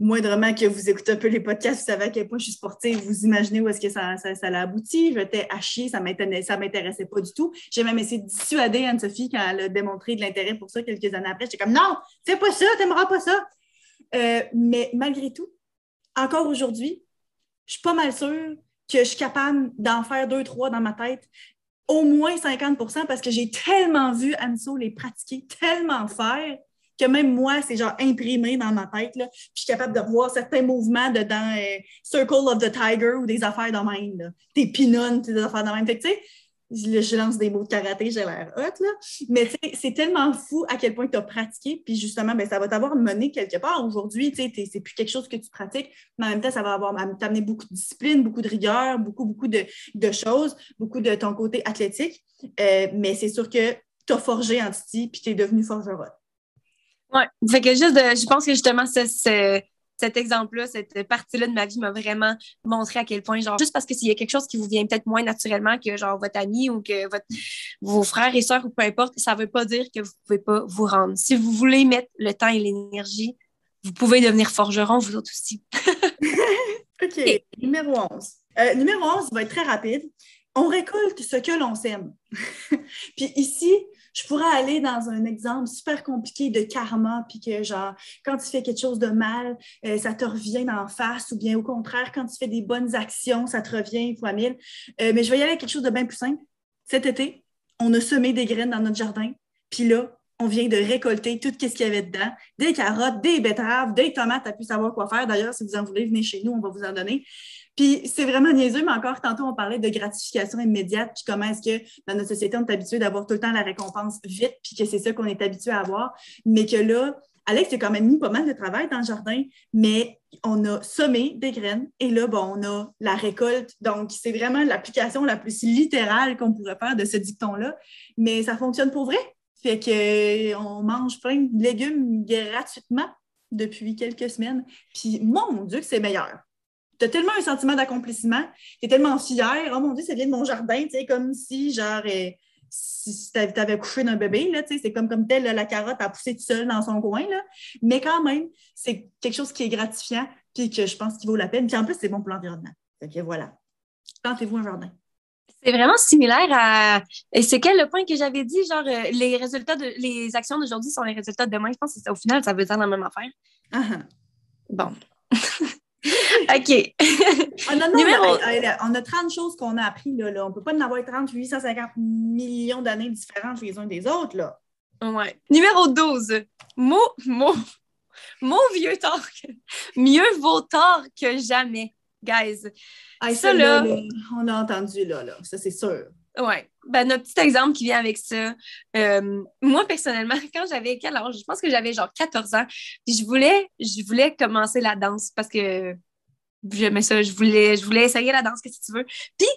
moindrement que vous écoutez un peu les podcasts, vous savez à quel point je suis sportive, vous imaginez où est-ce que ça, ça, ça abouti. J'étais à chier, ça ne m'intéressait pas du tout. J'ai même essayé de dissuader Anne-Sophie quand elle a démontré de l'intérêt pour ça quelques années après. J'étais comme non, fais pas ça, t'aimeras pas ça. Euh, mais malgré tout, encore aujourd'hui, je suis pas mal sûre que je suis capable d'en faire deux, trois dans ma tête, au moins 50% parce que j'ai tellement vu Anso les pratiquer, tellement faire, que même moi, c'est genre imprimé dans ma tête. Là. je suis capable de voir certains mouvements dedans euh, Circle of the Tiger ou des affaires de même. Des pinones, des affaires de même. Fait que, tu sais, je lance des mots de karaté, j'ai l'air hot, là. Mais c'est tellement fou à quel point tu as pratiqué, puis justement, ben, ça va t'avoir mené quelque part. Aujourd'hui, tu sais, c'est plus quelque chose que tu pratiques, mais en même temps, ça va avoir t'amener beaucoup de discipline, beaucoup de rigueur, beaucoup, beaucoup de, choses, beaucoup de ton côté athlétique. Euh, mais c'est sûr que tu as forgé en Titi, puis tu es devenu forgeron. Oui, fait que juste, je pense que justement, c'est cet exemple-là, cette partie-là de ma vie m'a vraiment montré à quel point, genre, juste parce que s'il y a quelque chose qui vous vient peut-être moins naturellement que, genre, votre ami ou que votre, vos frères et sœurs ou peu importe, ça ne veut pas dire que vous ne pouvez pas vous rendre. Si vous voulez mettre le temps et l'énergie, vous pouvez devenir forgeron, vous autres aussi. OK. Numéro 11. Euh, numéro 11 va être très rapide. On récolte ce que l'on sème. Puis ici, je pourrais aller dans un exemple super compliqué de karma, puis que, genre, quand tu fais quelque chose de mal, euh, ça te revient en face, ou bien au contraire, quand tu fais des bonnes actions, ça te revient fois mille. Euh, mais je vais y aller avec quelque chose de bien plus simple. Cet été, on a semé des graines dans notre jardin, puis là, on vient de récolter tout ce qu'il y avait dedans, des carottes, des betteraves, des tomates, à pu savoir quoi faire. D'ailleurs, si vous en voulez, venez chez nous, on va vous en donner. Puis c'est vraiment niaiseux, mais encore tantôt, on parlait de gratification immédiate, puis comment est-ce que dans notre société, on est habitué d'avoir tout le temps la récompense vite, puis que c'est ça qu'on est habitué à avoir, mais que là, Alex a quand même mis pas mal de travail dans le jardin, mais on a semé des graines et là, bon, on a la récolte. Donc, c'est vraiment l'application la plus littérale qu'on pourrait faire de ce dicton-là, mais ça fonctionne pour vrai. Fait qu'on mange plein de légumes gratuitement depuis quelques semaines. Puis, mon Dieu, que c'est meilleur. Tu as tellement un sentiment d'accomplissement, tu es tellement fier. Oh mon Dieu, ça vient de mon jardin, tu sais, comme si, genre, euh, si tu avais couché d'un bébé, là, tu sais, c'est comme, comme telle la carotte a poussé toute seule dans son coin, là. Mais quand même, c'est quelque chose qui est gratifiant, puis que je pense qu'il vaut la peine. Puis en plus, c'est bon pour l'environnement. Que voilà. Plantez-vous un jardin. C'est vraiment similaire à. Et c'est quel le point que j'avais dit? Genre, euh, les résultats de. Les actions d'aujourd'hui sont les résultats de demain. Je pense que au final, ça veut dire la même affaire. Uh Bon. OK. Ah, non, non, on a 30 choses qu'on a appris. Là, là. On ne peut pas en avoir 30, 850 millions d'années différentes les uns des autres. Là. Ouais. Numéro 12. Mot, mot, mot vieux tort. Mieux vaut tort que jamais, guys. ça, là, on a entendu, là, là. ça c'est sûr. Oui. Ben, notre petit exemple qui vient avec ça, euh, moi, personnellement, quand j'avais quel âge? Je pense que j'avais genre 14 ans. Puis je voulais, je voulais commencer la danse parce que ça. Je voulais, je voulais essayer la danse, que si tu veux. Puis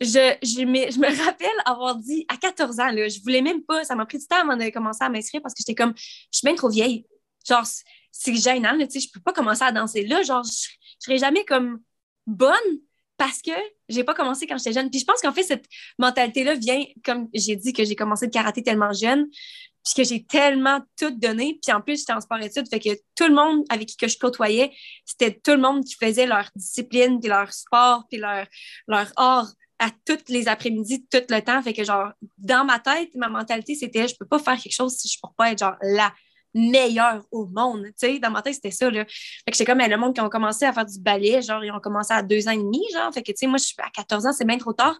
je, je, me, je me rappelle avoir dit à 14 ans, là, je voulais même pas, ça m'a pris du temps avant de commencer à m'inscrire parce que j'étais comme, je suis bien trop vieille. Genre, c'est gênant, tu sais, je peux pas commencer à danser là. Genre, je, je serais jamais comme bonne parce que j'ai pas commencé quand j'étais jeune. Puis je pense qu'en fait, cette mentalité-là vient, comme j'ai dit, que j'ai commencé le karaté tellement jeune, puis que j'ai tellement tout donné. Puis en plus, j'étais en sport-études, fait que tout le monde avec qui que je côtoyais, c'était tout le monde qui faisait leur discipline, puis leur sport, puis leur, leur art à toutes les après-midi, tout le temps. Fait que genre, dans ma tête, ma mentalité, c'était je peux pas faire quelque chose si je peux pas être genre là meilleur au monde. Tu sais, dans ma tête, c'était ça. Là. Fait que j'étais comme, le monde qui ont commencé à faire du ballet, genre, ils ont commencé à deux ans et demi, genre. Fait que, tu sais, moi, je suis à 14 ans, c'est bien trop tard.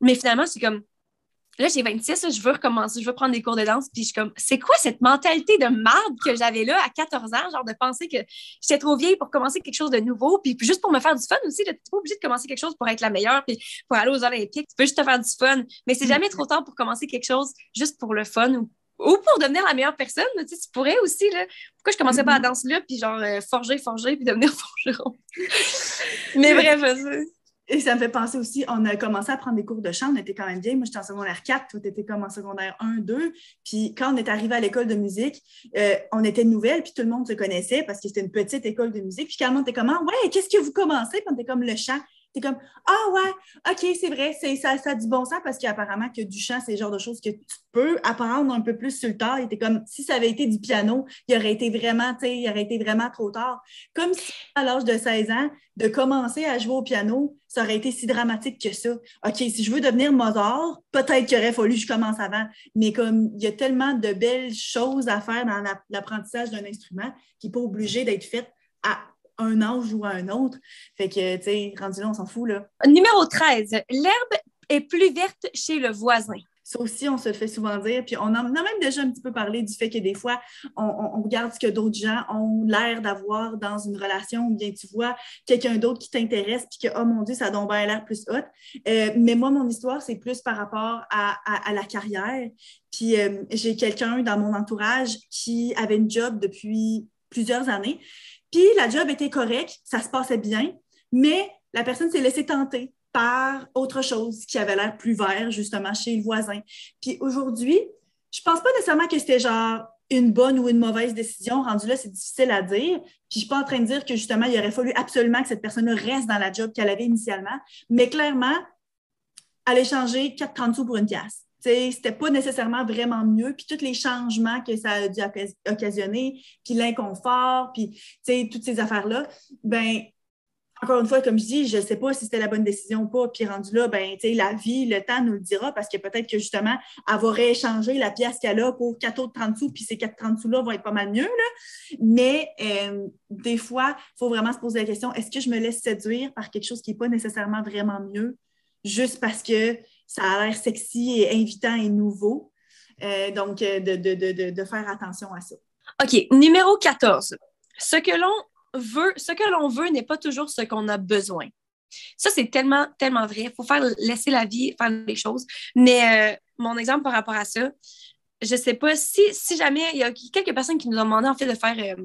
Mais finalement, c'est comme, là, j'ai 26, je veux recommencer, je veux prendre des cours de danse. Puis je suis comme, c'est quoi cette mentalité de marde que j'avais là à 14 ans, genre de penser que j'étais trop vieille pour commencer quelque chose de nouveau, puis, juste pour me faire du fun aussi. Tu n'es pas obligé de commencer quelque chose pour être la meilleure, puis pour aller aux Olympiques. Tu peux juste te faire du fun. Mais c'est mm. jamais trop tard pour commencer quelque chose juste pour le fun ou ou pour devenir la meilleure personne. Tu, sais, tu pourrais aussi, là, pourquoi je commençais pas à mm-hmm. danser là, puis genre euh, forger, forger, puis devenir forgeron? Mais bref, et ça me fait penser aussi, on a commencé à prendre des cours de chant, on était quand même bien. Moi, j'étais en secondaire 4, toi, tu étais comme en secondaire 1, 2. Puis quand on est arrivé à l'école de musique, euh, on était nouvelle, puis tout le monde se connaissait parce que c'était une petite école de musique. Puis quand on était comment, ouais, qu'est-ce que vous commencez? Puis on était comme le chant. T'es comme Ah ouais, OK, c'est vrai, ça, ça a du bon sens parce qu'apparemment que du chant, c'est le genre de choses que tu peux apprendre un peu plus sur le tard. Il était comme si ça avait été du piano, il aurait été vraiment, tu sais, il aurait été vraiment trop tard. Comme si à l'âge de 16 ans, de commencer à jouer au piano, ça aurait été si dramatique que ça. OK, si je veux devenir Mozart, peut-être qu'il aurait fallu que je commence avant. Mais comme il y a tellement de belles choses à faire dans l'apprentissage d'un instrument qui n'est pas obligé d'être fait à un âge ou à un autre. Fait que, tu sais, rendu là, on s'en fout, là. Numéro 13. L'herbe est plus verte chez le voisin. Ça aussi, on se le fait souvent dire. Puis on a, même déjà un petit peu parlé du fait que des fois, on, regarde ce que d'autres gens ont l'air d'avoir dans une relation ou bien tu vois quelqu'un d'autre qui t'intéresse puis que, oh mon Dieu, ça a donc l'air plus hot. Euh, mais moi, mon histoire, c'est plus par rapport à, la carrière. Puis euh, j'ai quelqu'un dans mon entourage qui avait une job depuis plusieurs années. Puis la job était correcte, ça se passait bien, mais la personne s'est laissée tenter par autre chose qui avait l'air plus vert, justement, chez le voisin. Puis aujourd'hui, je pense pas nécessairement que c'était genre une bonne ou une mauvaise décision. Rendu là, c'est difficile à dire. Puis je suis pas en train de dire que justement, il aurait fallu absolument que cette personne reste dans la job qu'elle avait initialement. Mais clairement, aller changer 4,30 sous pour une pièce c'était pas nécessairement vraiment mieux. Puis tous les changements que ça a dû occasionner, puis l'inconfort, puis toutes ces affaires-là, ben encore une fois, comme je dis, je ne sais pas si c'était la bonne décision ou pas. Puis rendu là, ben, la vie, le temps nous le dira parce que peut-être que justement, elle va rééchanger la pièce qu'elle a pour 4 autres 30 sous, puis ces 4 30 sous-là vont être pas mal mieux. Là. Mais euh, des fois, il faut vraiment se poser la question est-ce que je me laisse séduire par quelque chose qui n'est pas nécessairement vraiment mieux juste parce que ça a l'air sexy et invitant et nouveau. donc, de, de, de, faire attention à ça. OK. Numéro 14. Ce que l'on veut, ce que l'on veut n'est pas toujours ce qu'on a besoin. Ça, c'est tellement, tellement vrai. Il faut faire laisser la vie faire les choses. Mais mon exemple par rapport à ça, je sais pas si, si jamais il y a quelques personnes qui nous ont demandé en fait de faire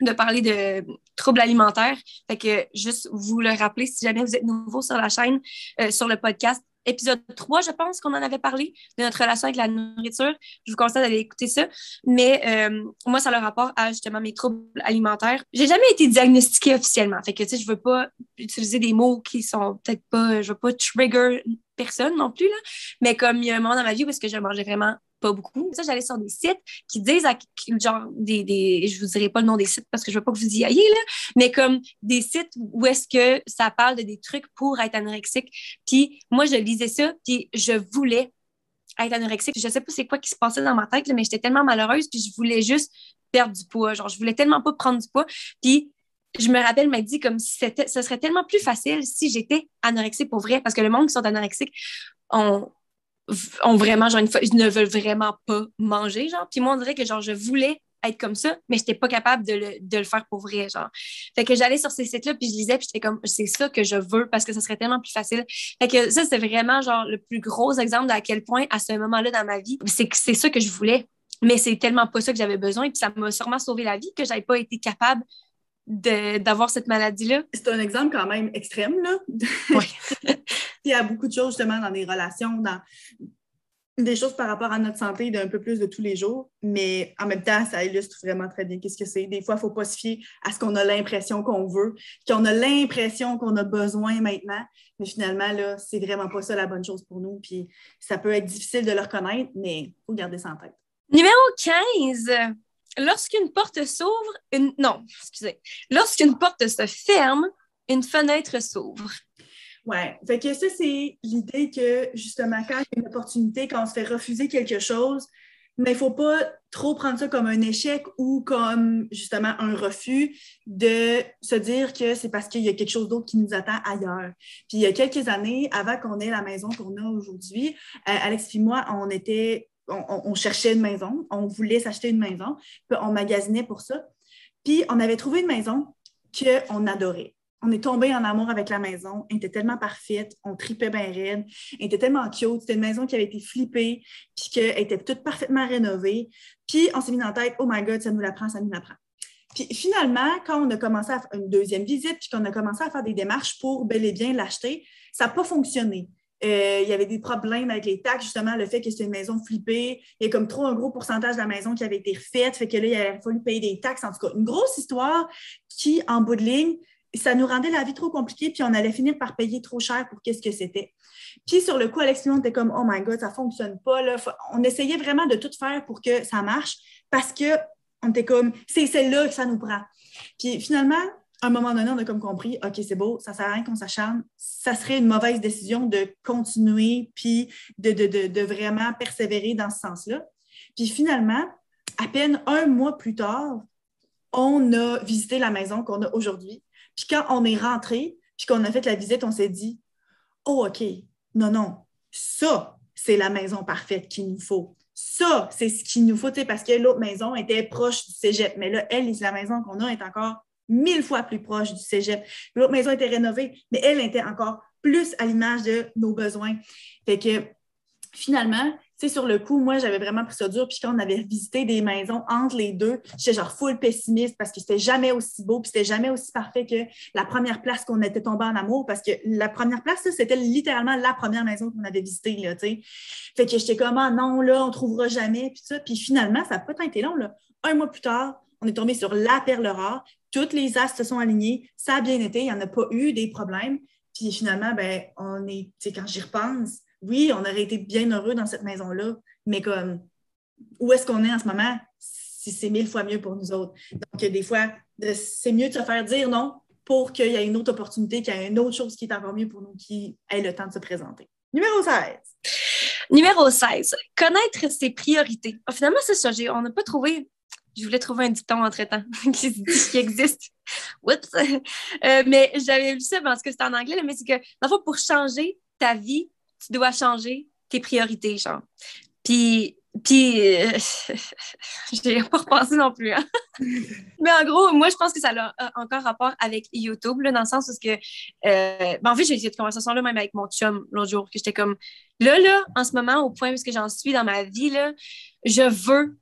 de parler de troubles alimentaires. Fait que juste vous le rappeler si jamais vous êtes nouveau sur la chaîne, euh, sur le podcast, épisode 3, je pense qu'on en avait parlé, de notre relation avec la nourriture. Je vous conseille d'aller écouter ça. Mais euh, moi, ça a le rapport à justement mes troubles alimentaires. J'ai jamais été diagnostiquée officiellement. Fait que, tu sais, je veux pas utiliser des mots qui sont peut-être pas, je veux pas trigger personne non plus, là. Mais comme il y a un moment dans ma vie est-ce que je mangeais vraiment pas beaucoup. Ça, j'allais sur des sites qui disent, genre, des, des, je vous dirai pas le nom des sites parce que je veux pas que vous y ayez, là, mais comme des sites où est-ce que ça parle de des trucs pour être anorexique. Puis moi, je lisais ça, puis je voulais être anorexique. Je sais pas c'est quoi qui se passait dans ma tête, mais j'étais tellement malheureuse, puis je voulais juste perdre du poids. Genre, je voulais tellement pas prendre du poids. Puis je me rappelle, m'a dit comme si ce serait tellement plus facile si j'étais anorexique pour vrai, parce que le monde qui sont anorexiques, on, ont vraiment, genre, une fois, ils ne veulent vraiment pas manger, genre. Puis moi, on dirait que, genre, je voulais être comme ça, mais je n'étais pas capable de le, de le, faire pour vrai, genre. Fait que j'allais sur ces sites-là, puis je lisais, puis j'étais comme, c'est ça que je veux, parce que ça serait tellement plus facile. Fait que ça, c'est vraiment, genre, le plus gros exemple d'à quel point, à ce moment-là dans ma vie, c'est que c'est ça que je voulais. Mais c'est tellement pas ça que j'avais besoin, et puis ça m'a sûrement sauvé la vie que j'avais pas été capable d'avoir cette maladie-là. C'est un exemple quand même extrême, là. Oui. Il y a beaucoup de choses justement dans les relations, dans des choses par rapport à notre santé d'un peu plus de tous les jours, mais en même temps, ça illustre vraiment très bien qu'est-ce que c'est. Des fois, il ne faut pas se fier à ce qu'on a l'impression qu'on veut, qu'on a l'impression qu'on a besoin maintenant, mais finalement, là, c'est vraiment pas ça la bonne chose pour nous. Puis ça peut être difficile de le reconnaître, mais il faut garder ça en tête. Numéro 15. Lorsqu'une porte s'ouvre, une... non, excusez. Lorsqu'une porte se ferme, une fenêtre s'ouvre. Oui. Fait que ça, c'est l'idée que, justement, quand il y a une opportunité, quand on se fait refuser quelque chose, mais il ne faut pas trop prendre ça comme un échec ou comme, justement, un refus de se dire que c'est parce qu'il y a quelque chose d'autre qui nous attend ailleurs. Puis, il y a quelques années, avant qu'on ait la maison qu'on a aujourd'hui, euh, Alex et moi, on était on, cherchait une maison, on voulait s'acheter une maison, puis on magasinait pour ça. Puis on avait trouvé une maison qu'on adorait on est tombé en amour avec la maison. Elle était tellement parfaite, on tripait bien raide. Elle était tellement cute. C'était une maison qui avait été flippée, puis qu'elle était toute parfaitement rénovée. Puis on s'est mis dans la tête, oh my God, ça nous la prend, ça nous la prend. Puis finalement, quand on a commencé à faire une deuxième visite, puis qu'on a commencé à faire des démarches pour bel et bien l'acheter, ça n'a pas fonctionné. Euh, il y avait des problèmes avec les taxes, justement, le fait que c'était une maison flippée. Il y a comme trop un gros pourcentage de la maison qui avait été refaite, fait que là, il a fallu payer des taxes. En tout cas, une grosse histoire qui, en bout de ligne, ça nous rendait la vie trop compliquée, puis on allait finir par payer trop cher pour qu'est-ce que c'était. Puis sur le coup, Alex on était comme, oh my God, ça fonctionne pas. Là. On essayait vraiment de tout faire pour que ça marche parce que on était comme, c'est celle-là que ça nous prend. Puis finalement, à un moment donné, on a comme compris, OK, c'est beau, ça sert à rien qu'on s'acharne. Ça serait une mauvaise décision de continuer puis de, de vraiment persévérer dans ce sens-là. Puis finalement, à peine un mois plus tard, on a visité la maison qu'on a aujourd'hui. Puis quand on est rentré, puis qu'on a fait la visite, on s'est dit Oh, OK, non, non, ça, c'est la maison parfaite qu'il nous faut. Ça, c'est ce qu'il nous faut, parce que l'autre maison était proche du cégep. Mais là, elle, la maison qu'on a est encore mille fois plus proche du cégep. L'autre maison était rénovée, mais elle était encore plus à l'image de nos besoins. Fait que finalement, sais, sur le coup, moi, j'avais vraiment pris ça dur. Puis quand on avait visité des maisons entre les deux, j'étais genre full pessimiste parce que c'était jamais aussi beau, puis c'était jamais aussi parfait que la première place qu'on était tombé en amour. Parce que la première place, c'était littéralement la première maison qu'on avait visitée, là, tu sais. Fait que j'étais comme, ah non, là, on trouvera jamais, puis ça. Puis finalement, ça n'a pas été long, là. Un mois plus tard, on est tombé sur la perle rare. Toutes les astres se sont alignés. Ça a bien été. Il n'y en a pas eu des problèmes. Puis finalement, ben, on est, tu sais, quand j'y repense, oui, on aurait été bien heureux dans cette maison-là, mais comme où est-ce qu'on est en ce moment, c'est mille fois mieux pour nous autres? Donc, des fois, c'est mieux de se faire dire non pour qu'il y ait une autre opportunité, qu'il y ait une autre chose qui est encore mieux pour nous, qui ait le temps de se présenter. Numéro 16. Numéro 16. Connaître ses priorités. Ah, finalement, c'est ça. On n'a pas trouvé. Je voulais trouver un dicton entre-temps qui, qui, existe. Oups! Euh, mais j'avais lu ça parce que c'était en anglais, mais c'est que, dans le fond, pour changer ta vie, tu dois changer tes priorités, genre. Puis puis, euh, j'ai pas repensé non plus. Hein. Mais en gros, moi, je pense que ça a euh, encore rapport avec YouTube, là, dans le sens où que, euh, ben, en fait, j'ai eu cette conversation-là même avec mon chum l'autre jour, que j'étais comme, là, là, en ce moment, au point où j'en suis dans ma vie, là, je veux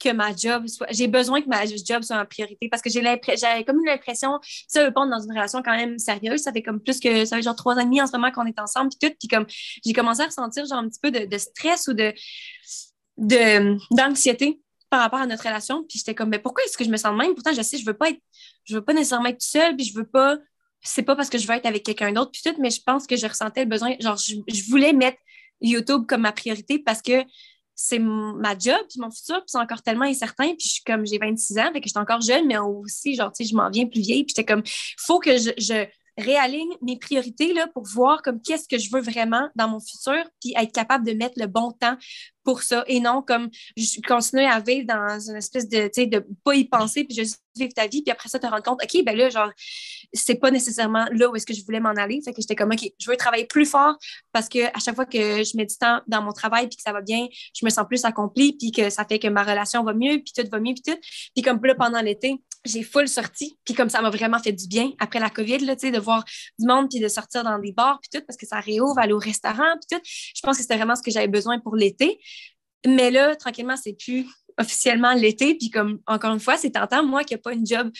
que ma job soit. J'ai besoin que ma job soit en priorité parce que j'ai j'avais comme l'impression, ça veut pas dans une relation quand même sérieuse. Ça fait comme plus que ça fait genre trois ans et demi en ce moment qu'on est ensemble, puis tout. Puis comme j'ai commencé à ressentir genre un petit peu de, de stress ou de d'anxiété par rapport à notre relation. Puis j'étais comme, mais pourquoi est-ce que je me sens de même? Pourtant, je sais, je veux pas être, je veux pas nécessairement être seule, puis je veux pas, c'est pas parce que je veux être avec quelqu'un d'autre, puis tout, mais je pense que je ressentais le besoin, genre, je, voulais mettre YouTube comme ma priorité parce que c'est ma job, puis mon futur, puis c'est encore tellement incertain, puis je suis comme, j'ai 26 ans, fait que j'étais encore jeune, mais aussi, genre, tu sais, je m'en viens plus vieille, puis j'étais comme, faut que je, je réaligne mes priorités là, pour voir comme qu'est-ce que je veux vraiment dans mon futur, puis être capable de mettre le bon temps pour ça et non comme je continue à vivre dans une espèce de, tu sais, de pas y penser puis juste vivre ta vie puis après ça te rendre compte, OK, ben là, genre, c'est pas nécessairement là où est-ce que je voulais m'en aller. Fait que j'étais comme, OK, je veux travailler plus fort parce que à chaque fois que je mets du temps dans mon travail puis que ça va bien, je me sens plus accomplie puis que ça fait que ma relation va mieux puis tout va mieux puis tout. Puis comme là, pendant l'été, j'ai full sorti, puis comme ça m'a vraiment fait du bien après la COVID, de voir du monde, puis de sortir dans des bars, puis tout, parce que ça réouvre, aller au restaurant, puis tout. Je pense que c'était vraiment ce que j'avais besoin pour l'été. Mais là, tranquillement, c'est plus officiellement l'été. Puis comme, encore une fois, c'est tentant, moi, qui n'ai pas une job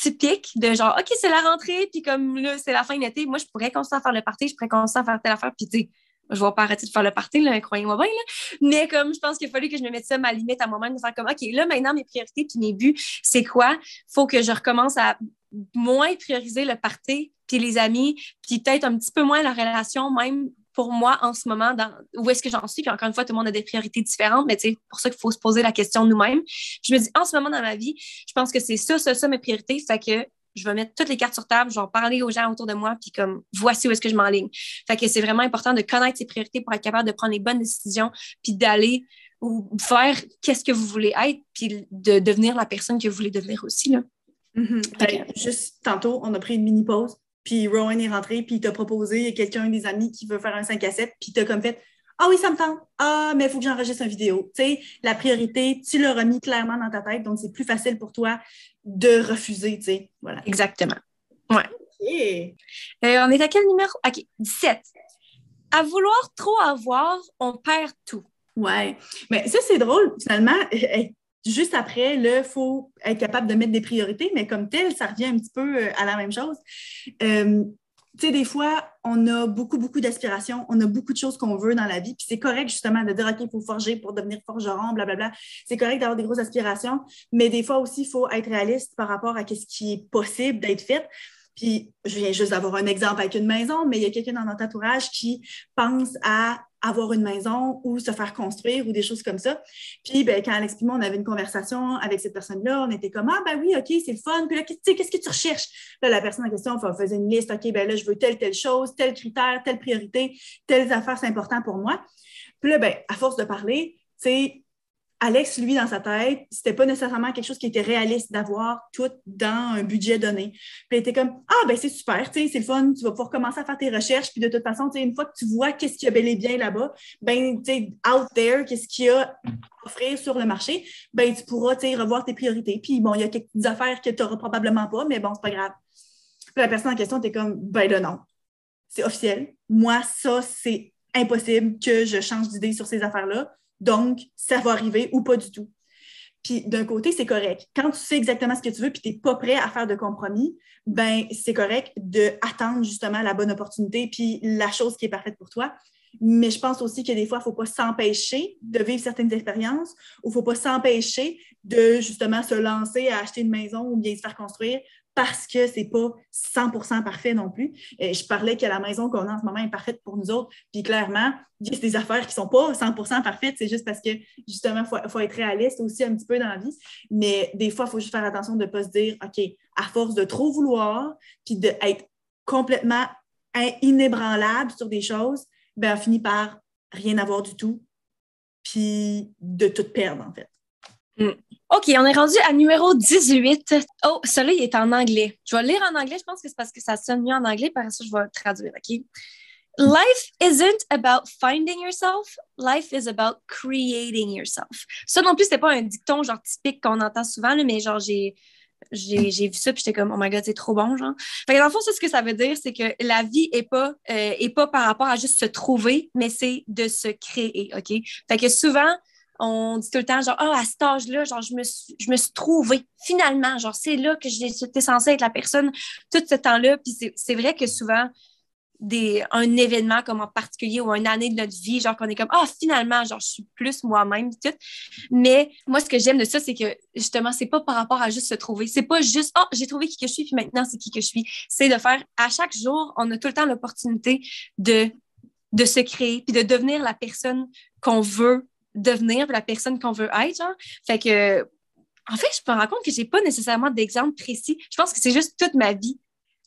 typique de genre, OK, c'est la rentrée, puis comme là, c'est la fin de l'été, moi, je pourrais continuer à faire le party, je pourrais continuer à faire telle affaire, puis tu je vais pas arrêter de faire le party, là, croyez-moi bien, là. Mais comme je pense qu'il a fallu que je me mette ça ma limite à moi-même, de faire comme, OK, là, maintenant, mes priorités puis mes buts, c'est quoi? Faut que je recommence à moins prioriser le party puis les amis, puis peut-être un petit peu moins la relation, même pour moi en ce moment, dans, où est-ce que j'en suis? Puis encore une fois, tout le monde a des priorités différentes, mais c'est pour ça qu'il faut se poser la question nous-mêmes. Je me dis, en ce moment dans ma vie, je pense que c'est ça, ça, ça mes priorités. Fait que je vais mettre toutes les cartes sur table, je vais en parler aux gens autour de moi, puis comme voici où est-ce que je m'enligne. Fait que c'est vraiment important de connaître ses priorités pour être capable de prendre les bonnes décisions, puis d'aller ou faire qu'est-ce que vous voulez être, puis de devenir la personne que vous voulez devenir aussi. Là. Mm-hmm. juste tantôt, on a pris une mini pause. Puis Rowan est rentré, puis il t'a proposé quelqu'un des amis qui veut faire un 5 à 7, puis t'as comme fait Ah oui, ça me tente. Ah, mais il faut que j'enregistre une vidéo. Tu sais, la priorité, tu l'as remis clairement dans ta tête, donc c'est plus facile pour toi de refuser, tu sais. Voilà. Exactement. Ouais. Euh, on est à quel numéro? OK, 17. À vouloir trop avoir, on perd tout. Ouais. Mais ça, c'est drôle. Finalement, juste après, il faut être capable de mettre des priorités, mais comme tel, ça revient un petit peu euh, à la même chose. Euh, tu sais, des fois, on a beaucoup, beaucoup d'aspirations, on a beaucoup de choses qu'on veut dans la vie, puis c'est correct justement de dire, OK, il faut forger pour devenir forgeron, blablabla. C'est correct d'avoir des grosses aspirations, mais des fois aussi, il faut être réaliste par rapport à ce qui est possible d'être fait. Puis, je viens juste d'avoir un exemple avec une maison, mais il y a quelqu'un dans notre entourage qui pense à avoir une maison ou se faire construire ou des choses comme ça. Puis, ben, quand Alex et moi, on avait une conversation avec cette personne-là, on était comme, ah, ben oui, OK, c'est le fun. Puis là, qu'est-ce que tu recherches? Là, la personne en question on faisait une liste, OK, ben là, je veux telle, telle chose, tel critère, telle priorité, telles affaires, c'est important pour moi. Puis là, ben, à force de parler, c'est Alex, lui, dans sa tête, c'était pas nécessairement quelque chose qui était réaliste d'avoir tout dans un budget donné. Puis il était comme Ah, ben c'est super, c'est le fun, tu vas pouvoir commencer à faire tes recherches. Puis de toute façon, une fois que tu vois qu'est-ce qu'il y a bel et bien là-bas, ben, tu sais, out there, qu'est-ce qu'il y a à offrir sur le marché, ben, tu pourras, revoir tes priorités. Puis bon, il y a quelques affaires que tu n'auras probablement pas, mais bon, c'est pas grave. Puis la personne en question était comme Ben non. C'est officiel. Moi, ça, c'est impossible que je change d'idée sur ces affaires-là donc, ça va arriver ou pas du tout. Puis d'un côté, c'est correct. Quand tu sais exactement ce que tu veux puis tu n'es pas prêt à faire de compromis, ben c'est correct d'attendre justement la bonne opportunité puis la chose qui est parfaite pour toi. Mais je pense aussi que des fois, il ne faut pas s'empêcher de vivre certaines expériences ou il ne faut pas s'empêcher de justement se lancer à acheter une maison ou bien se faire construire parce que c'est pas 100% parfait non plus. Et je parlais que la maison qu'on a en ce moment est parfaite pour nous autres, puis clairement, il y a des affaires qui sont pas 100% parfaites, c'est juste parce que justement, il faut, être réaliste aussi un petit peu dans la vie. Mais des fois, il faut juste faire attention de ne pas se dire, OK, à force de trop vouloir, puis d'être complètement inébranlable sur des choses, ben, on finit par rien avoir du tout, puis de tout perdre, en fait. Mm. OK, on est rendu à numéro 18. Oh, celui-là, il est en anglais. Je vais lire en anglais. Je pense que c'est parce que ça sonne mieux en anglais. Par ça, je vais traduire. OK? Life isn't about finding yourself, life is about creating yourself. Ça non plus, c'est pas un dicton genre typique qu'on entend souvent, mais genre j'ai j'ai vu ça puis j'étais comme oh my god c'est trop bon genre fait que dans le fond ça ce que ça veut dire c'est que la vie est pas euh, pas par rapport à juste se trouver mais c'est de se créer ok? Fait que souvent on dit tout le temps, genre, ah, à cet âge-là, genre, je me, suis, je me suis trouvée, finalement, genre, c'est là que j'étais censée être la personne tout ce temps-là. Puis c'est vrai que souvent, des, un événement comme en particulier ou une année de notre vie, genre qu'on est comme, ah, finalement, genre, je suis plus moi-même, tout. Mais moi, ce que j'aime de ça, c'est que justement, c'est pas par rapport à juste se trouver. C'est pas juste, ah, j'ai trouvé qui que je suis, puis maintenant, c'est qui que je suis. C'est de faire, à chaque jour, on a tout le temps l'opportunité de, de se créer, puis de devenir la personne qu'on veut devenir, la personne qu'on veut être, genre. Fait que, en fait, je me rends compte que j'ai pas nécessairement d'exemple précis. Je pense que c'est juste toute ma vie.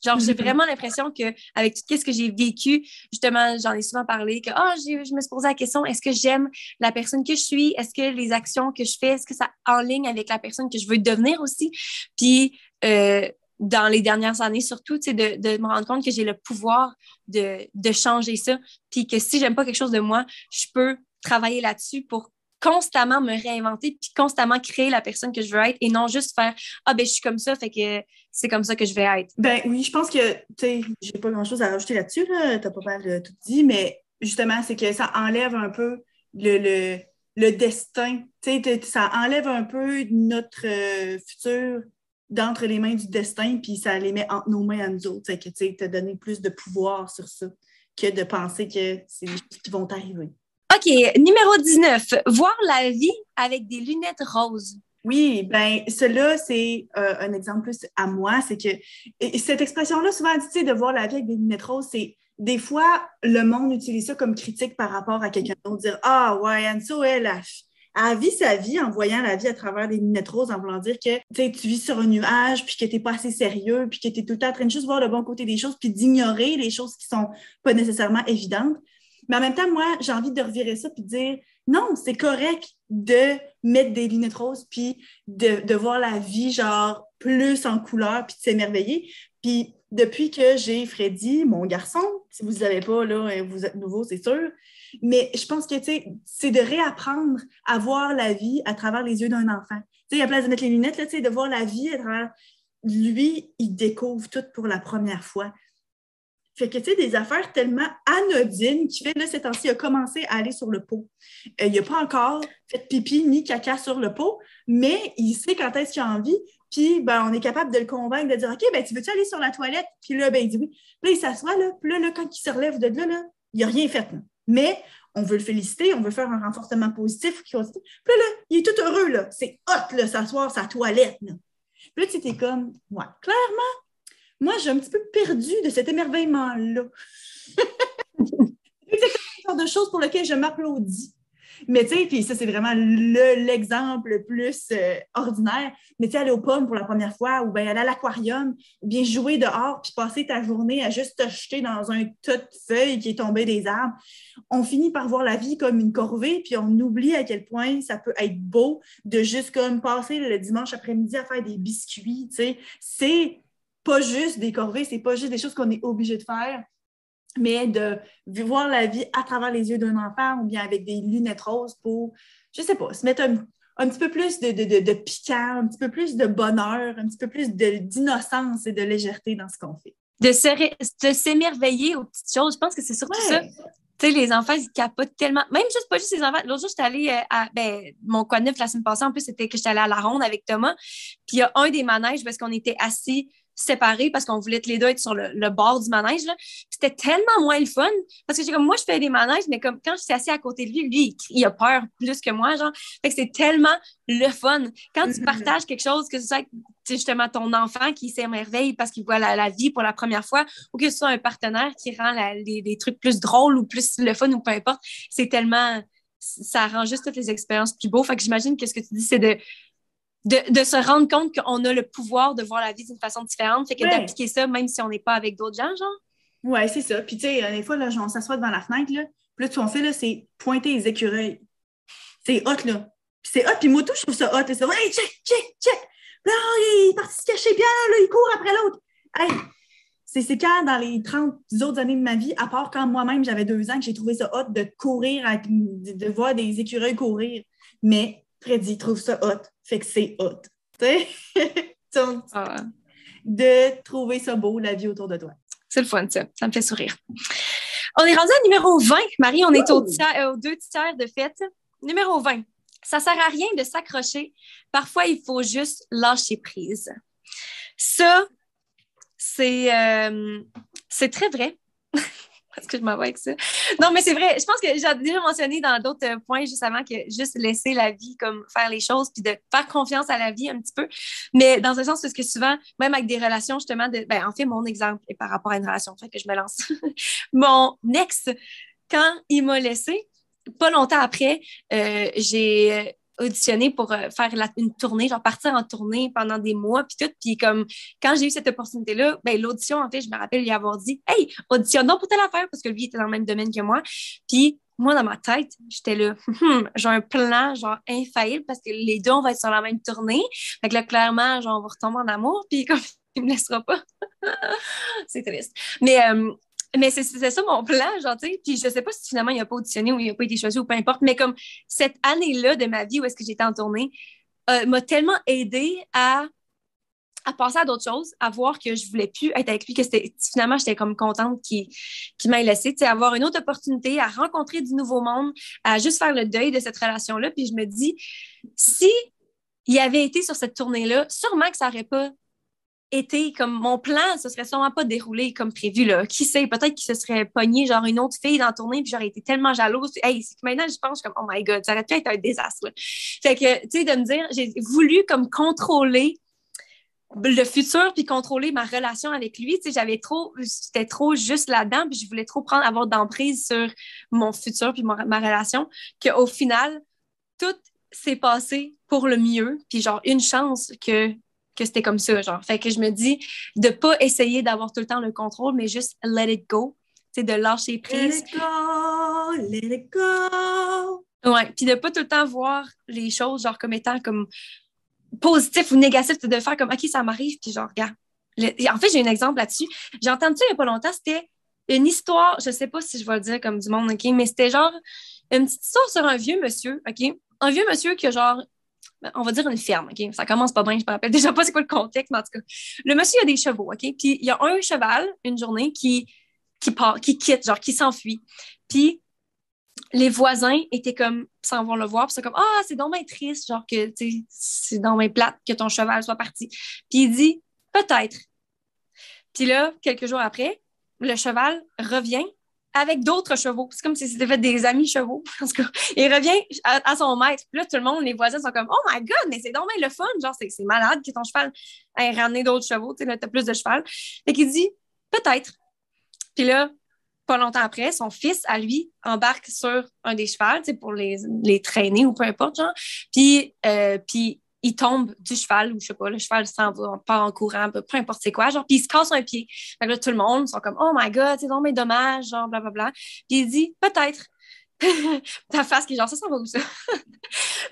Genre, j'ai mm-hmm. vraiment l'impression que avec tout ce que j'ai vécu, justement, j'en ai souvent parlé, que oh, je me suis posé la question, est-ce que j'aime la personne que je suis? Est-ce que les actions que je fais, est-ce que ça en ligne avec la personne que je veux devenir aussi? Puis, euh, dans les dernières années, surtout, de, de me rendre compte que j'ai le pouvoir de, de changer ça. Puis que si j'aime pas quelque chose de moi, je peux travailler là-dessus pour constamment me réinventer puis constamment créer la personne que je veux être et non juste faire ah ben je suis comme ça fait que c'est comme ça que je vais être. Ben oui, je pense que tu sais, j'ai pas grand-chose à rajouter là-dessus là, t'as pas mal tout dit mais justement c'est que ça enlève un peu le, le, le destin, tu sais ça enlève un peu notre euh, futur d'entre les mains du destin puis ça les met entre nos mains à nous autres, que tu sais te donner plus de pouvoir sur ça que de penser que c'est des choses qui vont arriver. OK, numéro 19, voir la vie avec des lunettes roses. Oui, ben cela, c'est euh, un exemple plus à moi. C'est que cette expression-là, souvent dit de voir la vie avec des lunettes roses, c'est des fois, le monde utilise ça comme critique par rapport à quelqu'un d'autre. Dire Ah, ouais, Anso, elle a, vit sa vie en voyant la vie à travers des lunettes roses, en voulant dire que tu vis sur un nuage, puis que tu n'es pas assez sérieux, puis que tu es tout le temps en train de juste voir le bon côté des choses, puis d'ignorer les choses qui sont pas nécessairement évidentes. Mais en même temps, moi, j'ai envie de revirer ça puis de dire non, c'est correct de mettre des lunettes roses puis de, voir la vie genre plus en couleur puis de s'émerveiller. Puis depuis que j'ai Freddy, mon garçon, si vous ne savez pas, là, vous êtes nouveau, c'est sûr. Mais je pense que c'est de réapprendre à voir la vie à travers les yeux d'un enfant. Tu sais, a place de mettre les lunettes, là, de voir la vie à travers. Lui, il découvre tout pour la première fois. Fait que, tu sais, des affaires tellement anodines qui fait, là, ces temps-ci, il a commencé à aller sur le pot. Euh, il n'a pas encore fait pipi ni caca sur le pot, mais il sait quand est-ce qu'il a envie. Puis, ben, on est capable de le convaincre, de dire, OK, ben, tu veux-tu aller sur la toilette? Puis là, ben, il dit oui. Puis là, il s'assoit, là. Puis là, quand il se relève de là, là il n'a rien fait. Mais on veut le féliciter, on veut faire un renforcement positif. Puis là, là, il est tout heureux, là. C'est hot, là, s'asseoir sa toilette, là. Puis là, tu étais comme, ouais, clairement, moi, j'ai un petit peu perdu de cet émerveillement-là. c'est le genre de choses pour lesquelles je m'applaudis. Mais tu sais, puis ça, c'est vraiment l'exemple le, plus euh, ordinaire. Mais tu sais, aller aux pommes pour la première fois, ou bien aller à l'aquarium, ou bien jouer dehors, puis passer ta journée à juste te jeter dans un tas de feuilles qui est tombé des arbres. On finit par voir la vie comme une corvée, puis on oublie à quel point ça peut être beau de juste comme passer le dimanche après-midi à faire des biscuits. Tu sais, c'est pas juste des corvées, c'est pas juste des choses qu'on est obligé de faire, mais de voir la vie à travers les yeux d'un enfant ou bien avec des lunettes roses pour, je sais pas, se mettre un, petit peu plus de, de, piquant, un petit peu plus de bonheur, un petit peu plus d'innocence et de légèreté dans ce qu'on fait. De s'émerveiller aux petites choses, je pense que c'est surtout ça. Tu sais, les enfants, ils capotent tellement. Même juste, pas juste les enfants. L'autre jour, j'étais allée euh, à. Ben, mon quoi neuf la semaine passée, en plus, c'était que j'étais allée à la ronde avec Thomas. Puis il y a un des manèges parce qu'on était assis séparés parce qu'on voulait tous les deux être sur le, bord du manège. C'était tellement moins le fun parce que comme moi, je fais des manèges, mais comme quand je suis assis à côté de lui, lui, il, a peur plus que moi. Genre. Fait que c'est tellement le fun. Quand tu mm-hmm. partages quelque chose, que ce soit justement ton enfant qui s'émerveille parce qu'il voit la, vie pour la première fois ou que ce soit un partenaire qui rend les, trucs plus drôles ou plus le fun ou peu importe, c'est tellement ça rend juste toutes les expériences plus beaux. Fait que j'imagine que ce que tu dis, c'est de de, se rendre compte qu'on a le pouvoir de voir la vie d'une façon différente. Fait que d'appliquer ça, même si on n'est pas avec d'autres gens, genre. Ouais, c'est ça. Puis, tu sais, des fois, là, on s'assoit devant la fenêtre, là. Puis là, ce qu'on fait, là, c'est pointer les écureuils. C'est hot, là. Puis c'est hot. Puis Moto, je trouve ça hot. Ça, hey, check, check, check. Là, il est parti se cacher bien, là, il court après l'autre. Hey, c'est quand, dans les 30 autres années de ma vie, à part quand moi-même j'avais deux ans, que j'ai trouvé ça hot de courir, de, voir des écureuils courir. Mais Freddy trouve ça hot, fait que c'est hot. Donc, ah. de trouver ça beau, la vie autour de toi. C'est le fun, ça. Ça me fait sourire. On est rendu à numéro 20. Marie, on est au euh, aux deux tiers de fête. Numéro 20. Ça sert à rien de s'accrocher. Parfois, il faut juste lâcher prise. Ça, c'est euh, très vrai. Parce que je m'en vais avec ça. Non, mais c'est vrai. Je pense que j'ai déjà mentionné dans d'autres points juste avant que juste laisser la vie comme faire les choses puis de faire confiance à la vie un petit peu. Mais dans un sens, parce que souvent, même avec des relations, justement, ben, en fait, mon exemple est par rapport à une relation, fait que je me lance. mon ex, quand il m'a laissé, pas longtemps après, euh, j'ai auditionné pour euh, faire une tournée, genre partir en tournée pendant des mois, puis tout. Puis comme, quand j'ai eu cette opportunité-là, ben, l'audition, en fait, je me rappelle lui avoir dit « Hey, auditionnons pour telle affaire! » parce que lui était dans le même domaine que moi. Puis moi, dans ma tête, j'étais là, hum, j'ai un plan, genre, infaillible, parce que les deux, on va être sur la même tournée. Fait que là, clairement, genre, on va retomber en amour, puis comme, il me laissera pas. c'est triste. Mais euh, mais c'est ça mon plan, genre, tu sais. Puis je sais pas si finalement il n'a pas auditionné ou il n'a pas été choisi ou peu importe, mais comme cette année-là de ma vie où est-ce que j'étais en tournée euh, m'a tellement aidé à, à passer à d'autres choses, à voir que je voulais plus être avec lui, que finalement j'étais comme contente qu'il qu m'ait laissé, tu sais, avoir une autre opportunité, à rencontrer du nouveau monde, à juste faire le deuil de cette relation-là. Puis je me dis, si il avait été sur cette tournée-là, sûrement que ça n'aurait pas été comme mon plan, ce serait sûrement pas déroulé comme prévu. Là. Qui sait, peut-être qu'il se serait pogné genre une autre fille dans la tournée, puis j'aurais été tellement jalouse. Hey, maintenant, je pense comme, oh my God, ça aurait pu être un désastre. Fait que, tu sais, de me dire, j'ai voulu comme contrôler le futur puis contrôler ma relation avec lui. Tu sais, j'avais trop, j'étais trop juste là-dedans, puis je voulais trop prendre, avoir d'emprise sur mon futur puis ma, ma relation, qu'au final, tout s'est passé pour le mieux, puis genre une chance que que c'était comme ça, genre. Fait que je me dis de pas essayer d'avoir tout le temps le contrôle, mais juste let it go, c'est de lâcher prise. Let it go, let it go. Ouais, puis de pas tout le temps voir les choses genre comme étant comme positif ou négatif, de faire comme OK, ça m'arrive, puis genre regarde. En fait, j'ai un exemple là-dessus. J'ai entendu ça il y a pas longtemps, c'était une histoire, je sais pas si je vais le dire comme du monde, OK, mais c'était genre une petite histoire sur un vieux monsieur, OK? Un vieux monsieur qui a genre on va dire une ferme, OK? Ça commence pas bien, je me rappelle déjà pas c'est quoi le contexte, mais en tout cas. Le monsieur a des chevaux, OK? Puis il y a un cheval, une journée, qui, qui part, qui quitte, genre, qui s'enfuit. Puis les voisins étaient comme, sans vont le voir, puis c'est comme, ah, c'est donc bien triste, genre que, c'est donc bien plate que ton cheval soit parti. Puis il dit, peut-être. Puis là, quelques jours après, le cheval revient avec d'autres chevaux. C'est comme si c'était fait des amis chevaux. En tout il revient à, son maître. Puis là, tout le monde, les voisins sont comme Oh my God, mais c'est donc le fun. Genre, c'est malade que ton cheval ait ramené d'autres chevaux. Tu sais, là, t'as plus de cheval. Fait qu'il dit Peut-être. Puis là, pas longtemps après, son fils, à lui, embarque sur un des chevals, tu sais, pour les, les traîner ou peu importe, genre. Puis, euh, puis il tombe du cheval ou je sais pas, le cheval s'en va, part en courant, peu, importe c'est quoi, genre, puis il se casse un pied. Fait que là, tout le monde sont comme, oh my god, c'est donc dommage, genre, blablabla. Puis il dit, peut-être. Ta face qui est genre, ça s'en va où ça?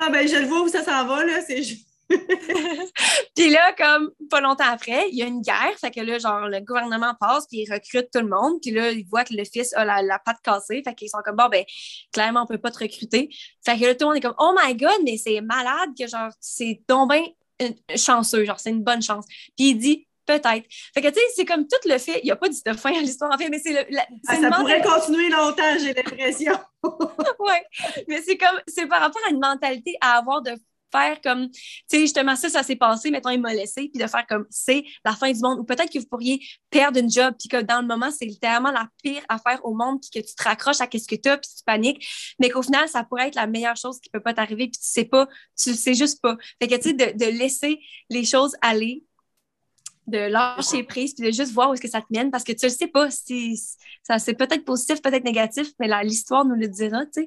ah ben, je le vois où ça s'en va, là, c'est juste. puis là, comme pas longtemps après, il y a une guerre. Fait que là, genre, le gouvernement passe, puis il recrute tout le monde. Puis là, il voit que le fils a la, patte cassée. Fait qu'ils sont comme, bon, ben, clairement, on peut pas te recruter. Fait que là, tout le monde est comme, oh my god, mais c'est malade que, genre, c'est bien chanceux. Genre, c'est une bonne chance. Puis il dit, peut-être. Fait que, tu sais, c'est comme tout le fait. Il n'y a pas dit de fin à l'histoire, en fait, mais c'est le. Ah, ça pourrait continuer longtemps, j'ai l'impression. oui, mais c'est comme. C'est par rapport à une mentalité à avoir de faire comme, tu sais, justement, ça, ça s'est passé, mettons, il m'a laissé, puis de faire comme, c'est la fin du monde. Ou peut-être que vous pourriez perdre une job, puis que dans le moment, c'est littéralement la pire affaire au monde, puis que tu te raccroches à qu'est-ce que tu as, puis tu paniques, mais qu'au final, ça pourrait être la meilleure chose qui peut pas t'arriver, puis tu sais pas, tu sais juste pas. Fait que, tu sais, de, laisser les choses aller, de lâcher prise puis de juste voir où est-ce que ça te mène parce que tu ne sais pas si ça c'est peut-être positif, peut-être négatif, mais l'histoire nous le dira, tu sais.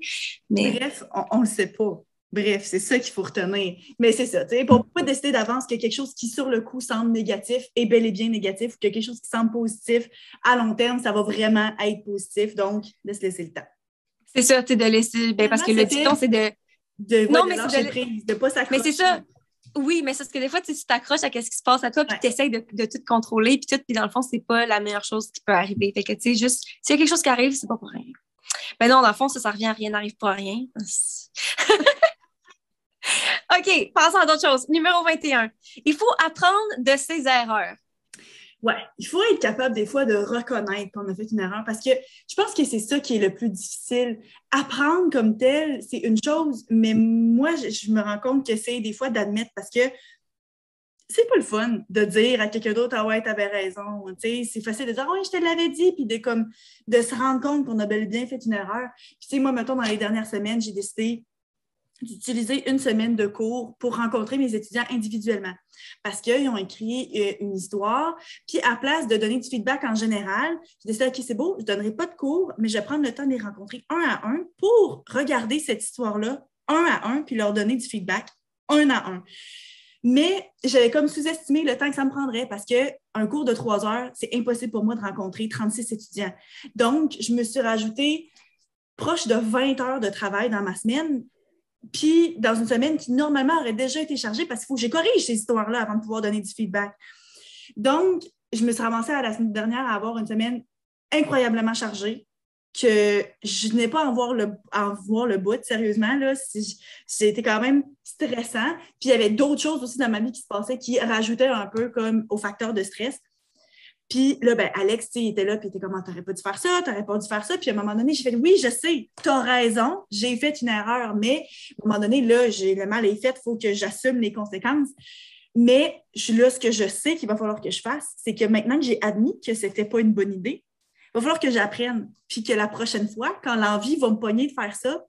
Mais... Bref, on ne le sait pas. Bref, c'est ça qu'il faut retenir. Mais c'est ça, tu sais, pour pas décider d'avance que quelque chose qui, sur le coup, semble négatif est bel et bien négatif ou que quelque chose qui semble positif, à long terme, ça va vraiment être positif. Donc, de se laisser le temps. C'est ça, tu sais, de laisser. Ben, parce que le dicton, c'est de. De, non, mais de prise, de pas s'accrocher. Mais c'est ça. Oui, mais c'est parce que des fois, tu t'accroches à ce qui se passe à toi, puis tu essaies de, de, tout contrôler, puis tout, puis dans le fond, c'est pas la meilleure chose qui peut arriver. Fait que, tu sais, juste, s'il y a quelque chose qui arrive, c'est pas pour rien. Mais non, dans le fond, ça, ça revient à rien n'arrive pas à rien. OK, passons à d'autres choses. Numéro 21. Il faut apprendre de ses erreurs. Ouais, il faut être capable des fois de reconnaître qu'on a fait une erreur parce que je pense que c'est ça qui est le plus difficile. Apprendre comme tel, c'est une chose, mais moi, je, me rends compte que c'est des fois d'admettre parce que c'est pas le fun de dire à quelqu'un d'autre Ah ouais, t'avais raison. C'est facile de dire Ah ouais, je te l'avais dit, puis de, comme, de se rendre compte qu'on a bel et bien fait une erreur. Puis, moi, mettons, dans les dernières semaines, j'ai décidé d'utiliser une semaine de cours pour rencontrer mes étudiants individuellement parce qu'ils ont écrit euh, une histoire. Puis, à place de donner du feedback en général, j'ai décidé, OK, c'est beau, je ne donnerai pas de cours, mais je vais prendre le temps de les rencontrer un à un pour regarder cette histoire-là un à un, puis leur donner du feedback un à un. Mais j'avais comme sous-estimé le temps que ça me prendrait parce qu'un cours de trois heures, c'est impossible pour moi de rencontrer 36 étudiants. Donc, je me suis rajouté proche de 20 heures de travail dans ma semaine puis dans une semaine qui normalement aurait déjà été chargée parce qu'il faut que j'ai corrige ces histoires-là avant de pouvoir donner du feedback. Donc, je me suis ramassée à la semaine dernière à avoir une semaine incroyablement chargée que je n'ai pas à en voir le, voir le bout, sérieusement. C'était quand même stressant. Puis il y avait d'autres choses aussi dans ma vie qui se passaient qui rajoutaient un peu comme au facteur de stress. Puis là, ben, Alex, il était là, puis il était comme, ah, t'aurais pas dû faire ça, t'aurais pas dû faire ça. Puis à un moment donné, j'ai fait, oui, je sais, t'as raison, j'ai fait une erreur, mais à un moment donné, là, j'ai le mal est fait, il faut que j'assume les conséquences. Mais là, ce que je sais qu'il va falloir que je fasse, c'est que maintenant que j'ai admis que c'était pas une bonne idée, il va falloir que j'apprenne. Puis que la prochaine fois, quand l'envie va me pogner de faire ça,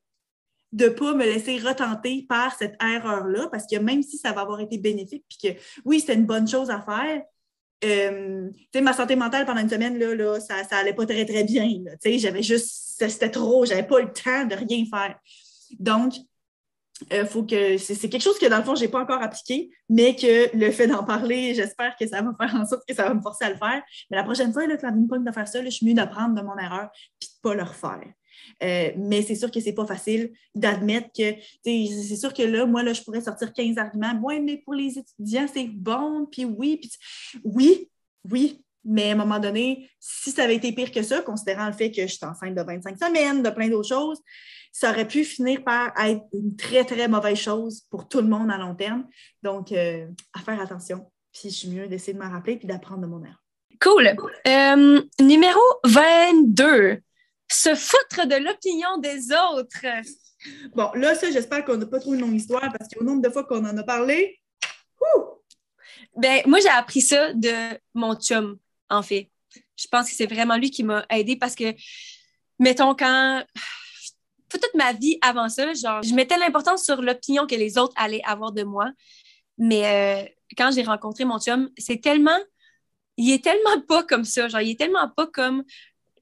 de ne pas me laisser retenter par cette erreur-là, parce que même si ça va avoir été bénéfique, puis que oui, c'était une bonne chose à faire, euh, ma santé mentale pendant une semaine, là, là ça, ça allait pas très, très bien. J'avais juste, c'était trop, j'avais pas le temps de rien faire. Donc, euh, faut que c'est quelque chose que dans le fond, je n'ai pas encore appliqué, mais que le fait d'en parler, j'espère que ça va faire en sorte que ça va me forcer à le faire. Mais la prochaine fois, là, quand je me de faire ça, je suis mieux d'apprendre de mon erreur et de ne pas le refaire. Euh, mais c'est sûr que c'est pas facile d'admettre que, c'est sûr que là, moi, là, je pourrais sortir 15 arguments. Oui, mais pour les étudiants, c'est bon, puis oui, puis oui, oui. Mais à un moment donné, si ça avait été pire que ça, considérant le fait que je suis enceinte de 25 semaines, de plein d'autres choses, ça aurait pu finir par être une très, très mauvaise chose pour tout le monde à long terme. Donc, euh, à faire attention. Puis je suis mieux d'essayer de m'en rappeler puis d'apprendre de mon erreur. Cool. Euh, numéro 22 se foutre de l'opinion des autres. Bon, là, ça, j'espère qu'on n'a pas trop une longue histoire parce qu'au nombre de fois qu'on en a parlé, ben, moi, j'ai appris ça de mon chum, en fait. Je pense que c'est vraiment lui qui m'a aidé parce que, mettons, quand toute ma vie avant ça, genre, je mettais l'importance sur l'opinion que les autres allaient avoir de moi. Mais euh, quand j'ai rencontré mon chum, c'est tellement. Il est tellement pas comme ça. Genre, il est tellement pas comme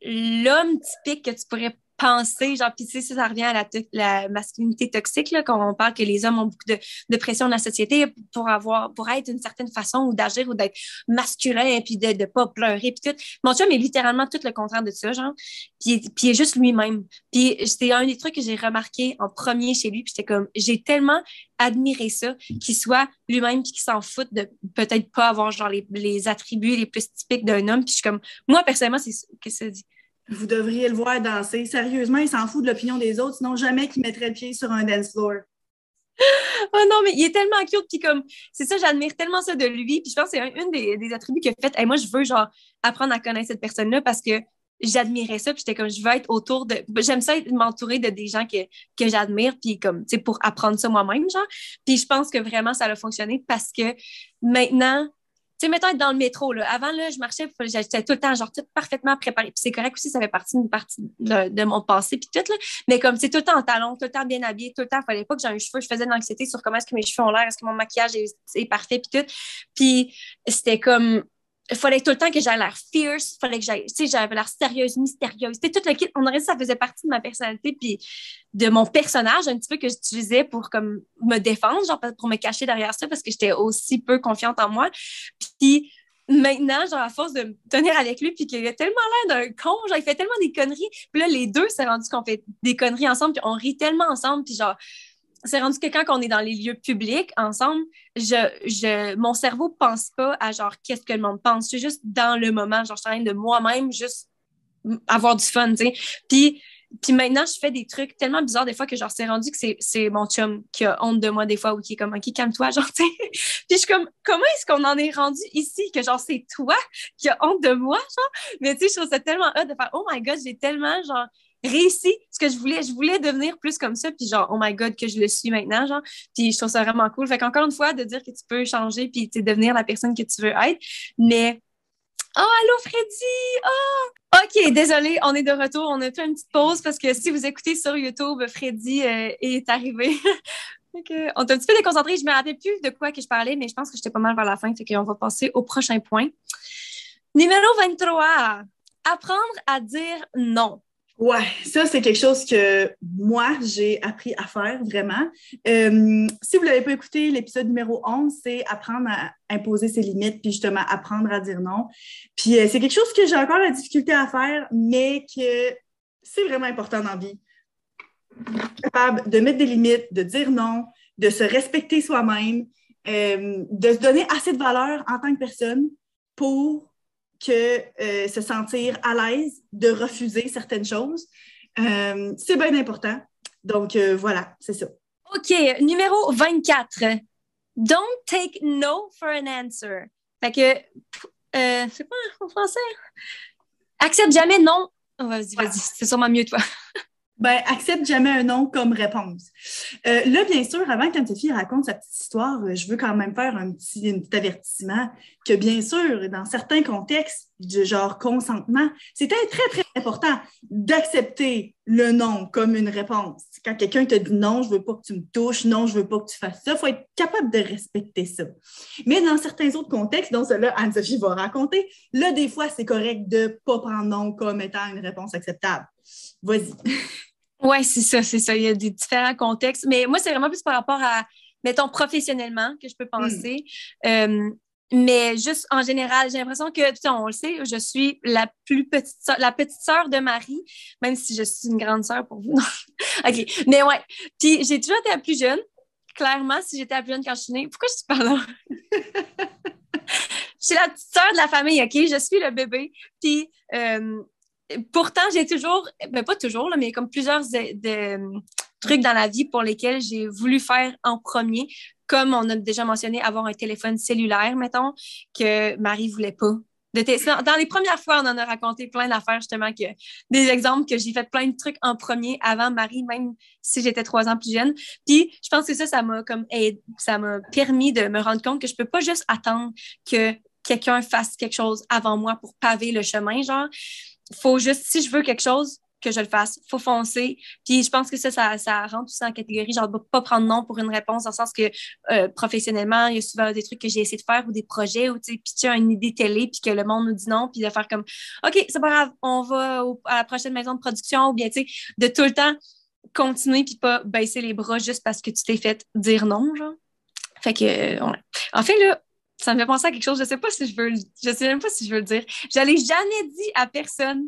l'homme typique que tu pourrais penser, genre, puis sais, ça, revient à la, la masculinité toxique, là, quand on parle que les hommes ont beaucoup de, de, pression dans la société pour avoir, pour être d'une certaine façon ou d'agir ou d'être masculin, puis de ne pas pleurer, puis tout. Mon chum est littéralement tout le contraire de ça, genre, puis, puis il est juste lui-même. Puis c'était un des trucs que j'ai remarqué en premier chez lui, puis j'étais comme, j'ai tellement admiré ça, qu'il soit lui-même, puis qu'il s'en foute de peut-être pas avoir, genre, les, les attributs les plus typiques d'un homme, puis je suis comme, moi, personnellement, c'est ce que ça dit vous devriez le voir danser. Sérieusement, il s'en fout de l'opinion des autres, sinon jamais qu'il mettrait le pied sur un dance floor. oh non, mais il est tellement cute, puis comme, c'est ça, j'admire tellement ça de lui, puis je pense que c'est un, des, attributs a fait. Et moi, je veux, genre, apprendre à connaître cette personne-là parce que j'admirais ça, puis j'étais comme, je veux être autour de. J'aime ça m'entourer de des gens que, que j'admire, puis comme, tu sais, pour apprendre ça moi-même, genre. Puis je pense que vraiment, ça a fonctionné parce que maintenant, sais, mettons être dans le métro, là. Avant, là, je marchais, j'étais tout le temps, genre, tout parfaitement préparée. Puis c'est correct aussi, ça fait partie partie de, mon passé, puis tout, là. Mais comme, c'est tout le temps en talons, tout le temps bien habillé, tout le temps, il fallait pas que j'ai un cheveu, je faisais de l'anxiété sur comment est-ce que mes cheveux ont l'air, est-ce que mon maquillage est, est parfait, puis tout. Puis c'était comme, il fallait tout le temps que j'aie l'air fierce, fallait que j'aille, tu sais, j'avais l'air sérieuse, mystérieuse. C'était tout le kit. On aurait dit que ça faisait partie de ma personnalité puis de mon personnage un petit peu que j'utilisais pour comme me défendre, genre pour me cacher derrière ça parce que j'étais aussi peu confiante en moi. Puis maintenant, genre à force de me tenir avec lui puis qu'il a tellement l'air d'un con, genre il fait tellement des conneries. Puis là les deux s'est rendu qu'on fait des conneries ensemble puis on rit tellement ensemble puis genre c'est rendu que quand on est dans les lieux publics ensemble, je, je, mon cerveau pense pas à genre qu'est-ce que le monde pense. Je suis juste dans le moment, genre je suis en train de moi-même juste avoir du fun, tu sais. Puis, puis maintenant, je fais des trucs tellement bizarres des fois que genre c'est rendu que c'est mon chum qui a honte de moi des fois ou qui est comme OK, calme-toi, genre, tu sais. Puis je suis comme comment est-ce qu'on en est rendu ici que genre c'est toi qui a honte de moi, genre. Mais tu sais, je trouve ça tellement hot de faire Oh my god, j'ai tellement genre réussi ce que je voulais. Je voulais devenir plus comme ça, puis genre, oh my God, que je le suis maintenant, genre. Puis je trouve ça vraiment cool. Fait qu'encore une fois, de dire que tu peux changer, puis devenir la personne que tu veux être. Mais, oh, allô, Freddy! Oh! OK, désolé, on est de retour. On a fait une petite pause parce que si vous écoutez sur YouTube, Freddy euh, est arrivé. okay. On est un petit peu déconcentré. Je me rappelle plus de quoi que je parlais, mais je pense que j'étais pas mal vers la fin. Fait qu'on va passer au prochain point. Numéro 23. Apprendre à dire non. Ouais, ça, c'est quelque chose que moi, j'ai appris à faire vraiment. Euh, si vous ne l'avez pas écouté, l'épisode numéro 11, c'est apprendre à imposer ses limites, puis justement apprendre à dire non. Puis euh, c'est quelque chose que j'ai encore la difficulté à faire, mais que c'est vraiment important dans la vie. Capable de mettre des limites, de dire non, de se respecter soi-même, euh, de se donner assez de valeur en tant que personne pour que euh, se sentir à l'aise de refuser certaines choses. Euh, c'est bien important. Donc, euh, voilà, c'est ça. OK, numéro 24. Don't take no for an answer. Fait que, c'est quoi en français? Accepte jamais non. Oh, vas-y, vas-y, c'est sûrement mieux, toi. Ben, accepte jamais un non comme réponse. Euh, là, bien sûr, avant fille raconte sa petite histoire, euh, je veux quand même faire un petit, avertissement que, bien sûr, dans certains contextes du genre consentement, c'est très, très important d'accepter le non comme une réponse. Quand quelqu'un te dit non, je veux pas que tu me touches, non, je veux pas que tu fasses ça, il faut être capable de respecter ça. Mais dans certains autres contextes, dont cela Anne-Sophie va raconter, là, des fois, c'est correct de pas prendre non comme étant une réponse acceptable. Vas-y. Oui, c'est ça, c'est ça. Il y a des différents contextes. Mais moi, c'est vraiment plus par rapport à, mettons, professionnellement que je peux hmm. penser. Euh, mais juste en général, j'ai l'impression que, on le sait, je suis la plus petite soeur, la petite sœur de Marie, même si je suis une grande sœur pour vous. OK. Mais ouais. Puis j'ai toujours été la plus jeune. Clairement, si j'étais la plus jeune quand je suis née, pourquoi je suis pas là? je suis la petite sœur de la famille, OK? Je suis le bébé. Puis euh, pourtant, j'ai toujours, ben pas toujours, mais comme plusieurs de, trucs dans la vie pour lesquels j'ai voulu faire en premier, comme on a déjà mentionné, avoir un téléphone cellulaire, mettons, que Marie voulait pas. Dans les premières fois, on en a raconté plein d'affaires, justement, que, des exemples que j'ai fait plein de trucs en premier avant Marie, même si j'étais trois ans plus jeune. Puis, je pense que ça, ça m'a comme ça m'a permis de me rendre compte que je peux pas juste attendre que quelqu'un fasse quelque chose avant moi pour paver le chemin, genre faut juste, si je veux quelque chose, que je le fasse. faut foncer. Puis je pense que ça, ça, ça rentre aussi en catégorie, genre, pas prendre non pour une réponse, dans le sens que euh, professionnellement, il y a souvent des trucs que j'ai essayé de faire ou des projets où, tu sais, as une idée télé, puis que le monde nous dit non, puis de faire comme, OK, c'est pas grave, on va à la prochaine maison de production, ou bien, tu sais, de tout le temps continuer, puis pas baisser les bras juste parce que tu t'es fait dire non, genre. Fait que, euh, ouais. En fait, là, ça me fait penser à quelque chose. Je sais pas si je veux, je sais même pas si je veux le dire. Je l'ai jamais dit à personne.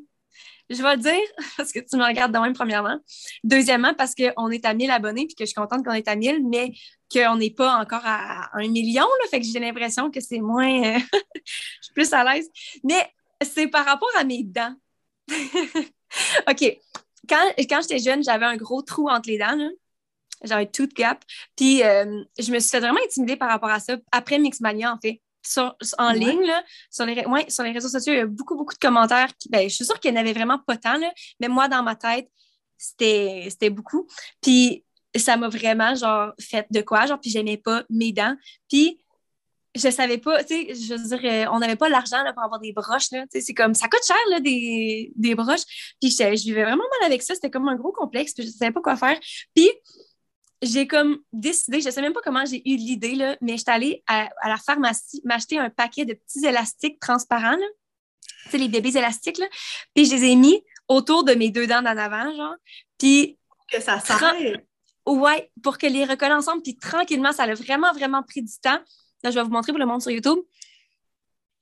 Je vais le dire parce que tu me regardes de même, premièrement. Deuxièmement, parce qu'on est à 1000 abonnés puis que je suis contente qu'on est à 1000, mais qu'on n'est pas encore à un million. Là, fait que j'ai l'impression que c'est moins. je suis plus à l'aise. Mais c'est par rapport à mes dents. OK. Quand, quand j'étais jeune, j'avais un gros trou entre les dents. J'avais tout gap. Puis euh, je me suis fait vraiment intimider par rapport à ça après Mixmania, en fait. Sur, en ligne, là, sur, les, ouais, sur les réseaux sociaux, il y a beaucoup, beaucoup de commentaires. ben, je suis sûre qu'il n'y en avait vraiment pas tant, là, mais moi, dans ma tête, c'était beaucoup. Puis ça m'a vraiment, genre, fait de quoi, genre, puis j'aimais pas mes dents. Puis je savais pas, tu sais, je veux dire, euh, on n'avait pas l'argent pour avoir des broches, là, tu sais, c'est comme, ça coûte cher, là, des, des broches. Puis je, je, vivais vraiment mal avec ça, c'était comme un gros complexe, puis je savais pas quoi faire. Puis j'ai comme décidé, je ne sais même pas comment j'ai eu l'idée, là, mais j'étais allée à, la pharmacie m'acheter un paquet de petits élastiques transparents, tu sais, les bébés élastiques, là, puis je les ai mis autour de mes deux dents d'en avant, genre, puis... Que ça sert! Ouais, pour que les recoller ensemble, puis tranquillement, ça a vraiment, vraiment pris du temps. Là, je vais vous montrer pour le monde sur YouTube.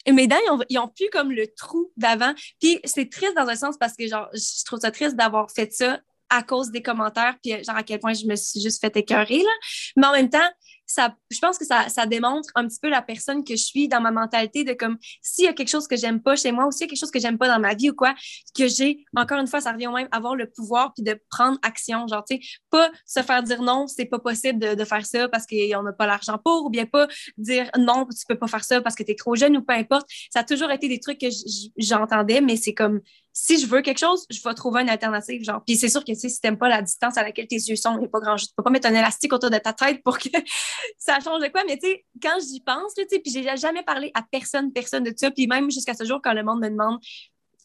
Et mes dents, ils ont, ils ont plus comme le trou d'avant. Puis c'est triste dans un sens parce que, genre, je trouve ça triste d'avoir fait ça à cause des commentaires, puis genre à quel point je me suis juste fait écœurer, là. Mais en même temps, ça, je pense que ça, ça, démontre un petit peu la personne que je suis dans ma mentalité de comme s'il y a quelque chose que j'aime pas chez moi ou s'il y a quelque chose que j'aime pas dans ma vie ou quoi, que j'ai, encore une fois, ça revient au même, avoir le pouvoir puis de prendre action. Genre, tu sais, pas se faire dire non, c'est pas possible de, faire ça parce qu'on n'a pas l'argent pour ou bien pas dire non, tu peux pas faire ça parce que tu es trop jeune ou peu importe. Ça a toujours été des trucs que j'entendais, mais c'est comme si je veux quelque chose, je vais trouver une alternative. Genre. Puis c'est sûr que si tu n'aimes pas la distance à laquelle tes yeux sont, il n'y a pas grand chose. Tu peux pas mettre un élastique autour de ta tête pour que ça change de quoi. Mais tu sais, quand j'y pense, sais, puis j'ai jamais parlé à personne, personne de ça. Puis même jusqu'à ce jour, quand le monde me demande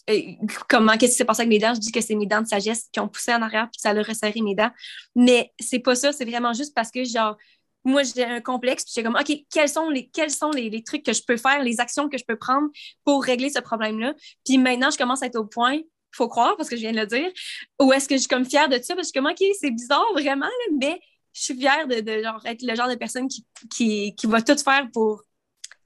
euh, comment, qu'est-ce qui s'est passé avec mes dents, je dis que c'est mes dents de sagesse qui ont poussé en arrière puis ça a resserré mes dents. Mais c'est pas ça, c'est vraiment juste parce que, genre, moi, j'ai un complexe, puis j'ai comme, OK, quels sont, les, quels sont les, trucs que je peux faire, les actions que je peux prendre pour régler ce problème-là? Puis maintenant, je commence à être au point, faut croire, parce que je viens de le dire, ou est-ce que je suis comme fière de ça? Parce que je suis comme, OK, c'est bizarre vraiment, mais je suis fière de, de genre, être le genre de personne qui, qui, qui va tout faire pour,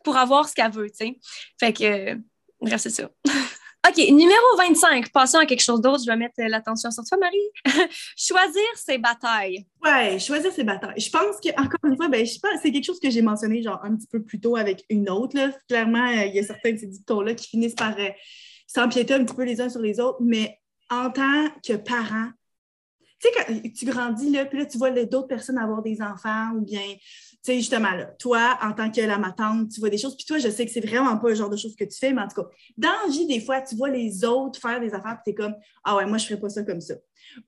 pour avoir ce qu'elle veut, tu sais. Fait que, bref, c'est ça. OK, numéro 25. Passons à quelque chose d'autre. Je vais mettre l'attention sur toi, Marie. choisir ses batailles. Ouais, choisir ses batailles. Je pense que, encore une fois, ben, je pas, c'est quelque chose que j'ai mentionné genre un petit peu plus tôt avec une autre. Là. Clairement, euh, il y a certains de ces dictons-là qui finissent par euh, s'empiéter un petit peu les uns sur les autres, mais en tant que parent, tu sais, quand tu grandis, là, puis là, tu vois d'autres personnes avoir des enfants ou bien sais, justement, là, toi, en tant que la matante, tu vois des choses, puis toi, je sais que c'est vraiment pas le genre de choses que tu fais, mais en tout cas, dans la vie, des fois, tu vois les autres faire des affaires, puis tu es comme, ah ouais, moi, je ferais pas ça comme ça.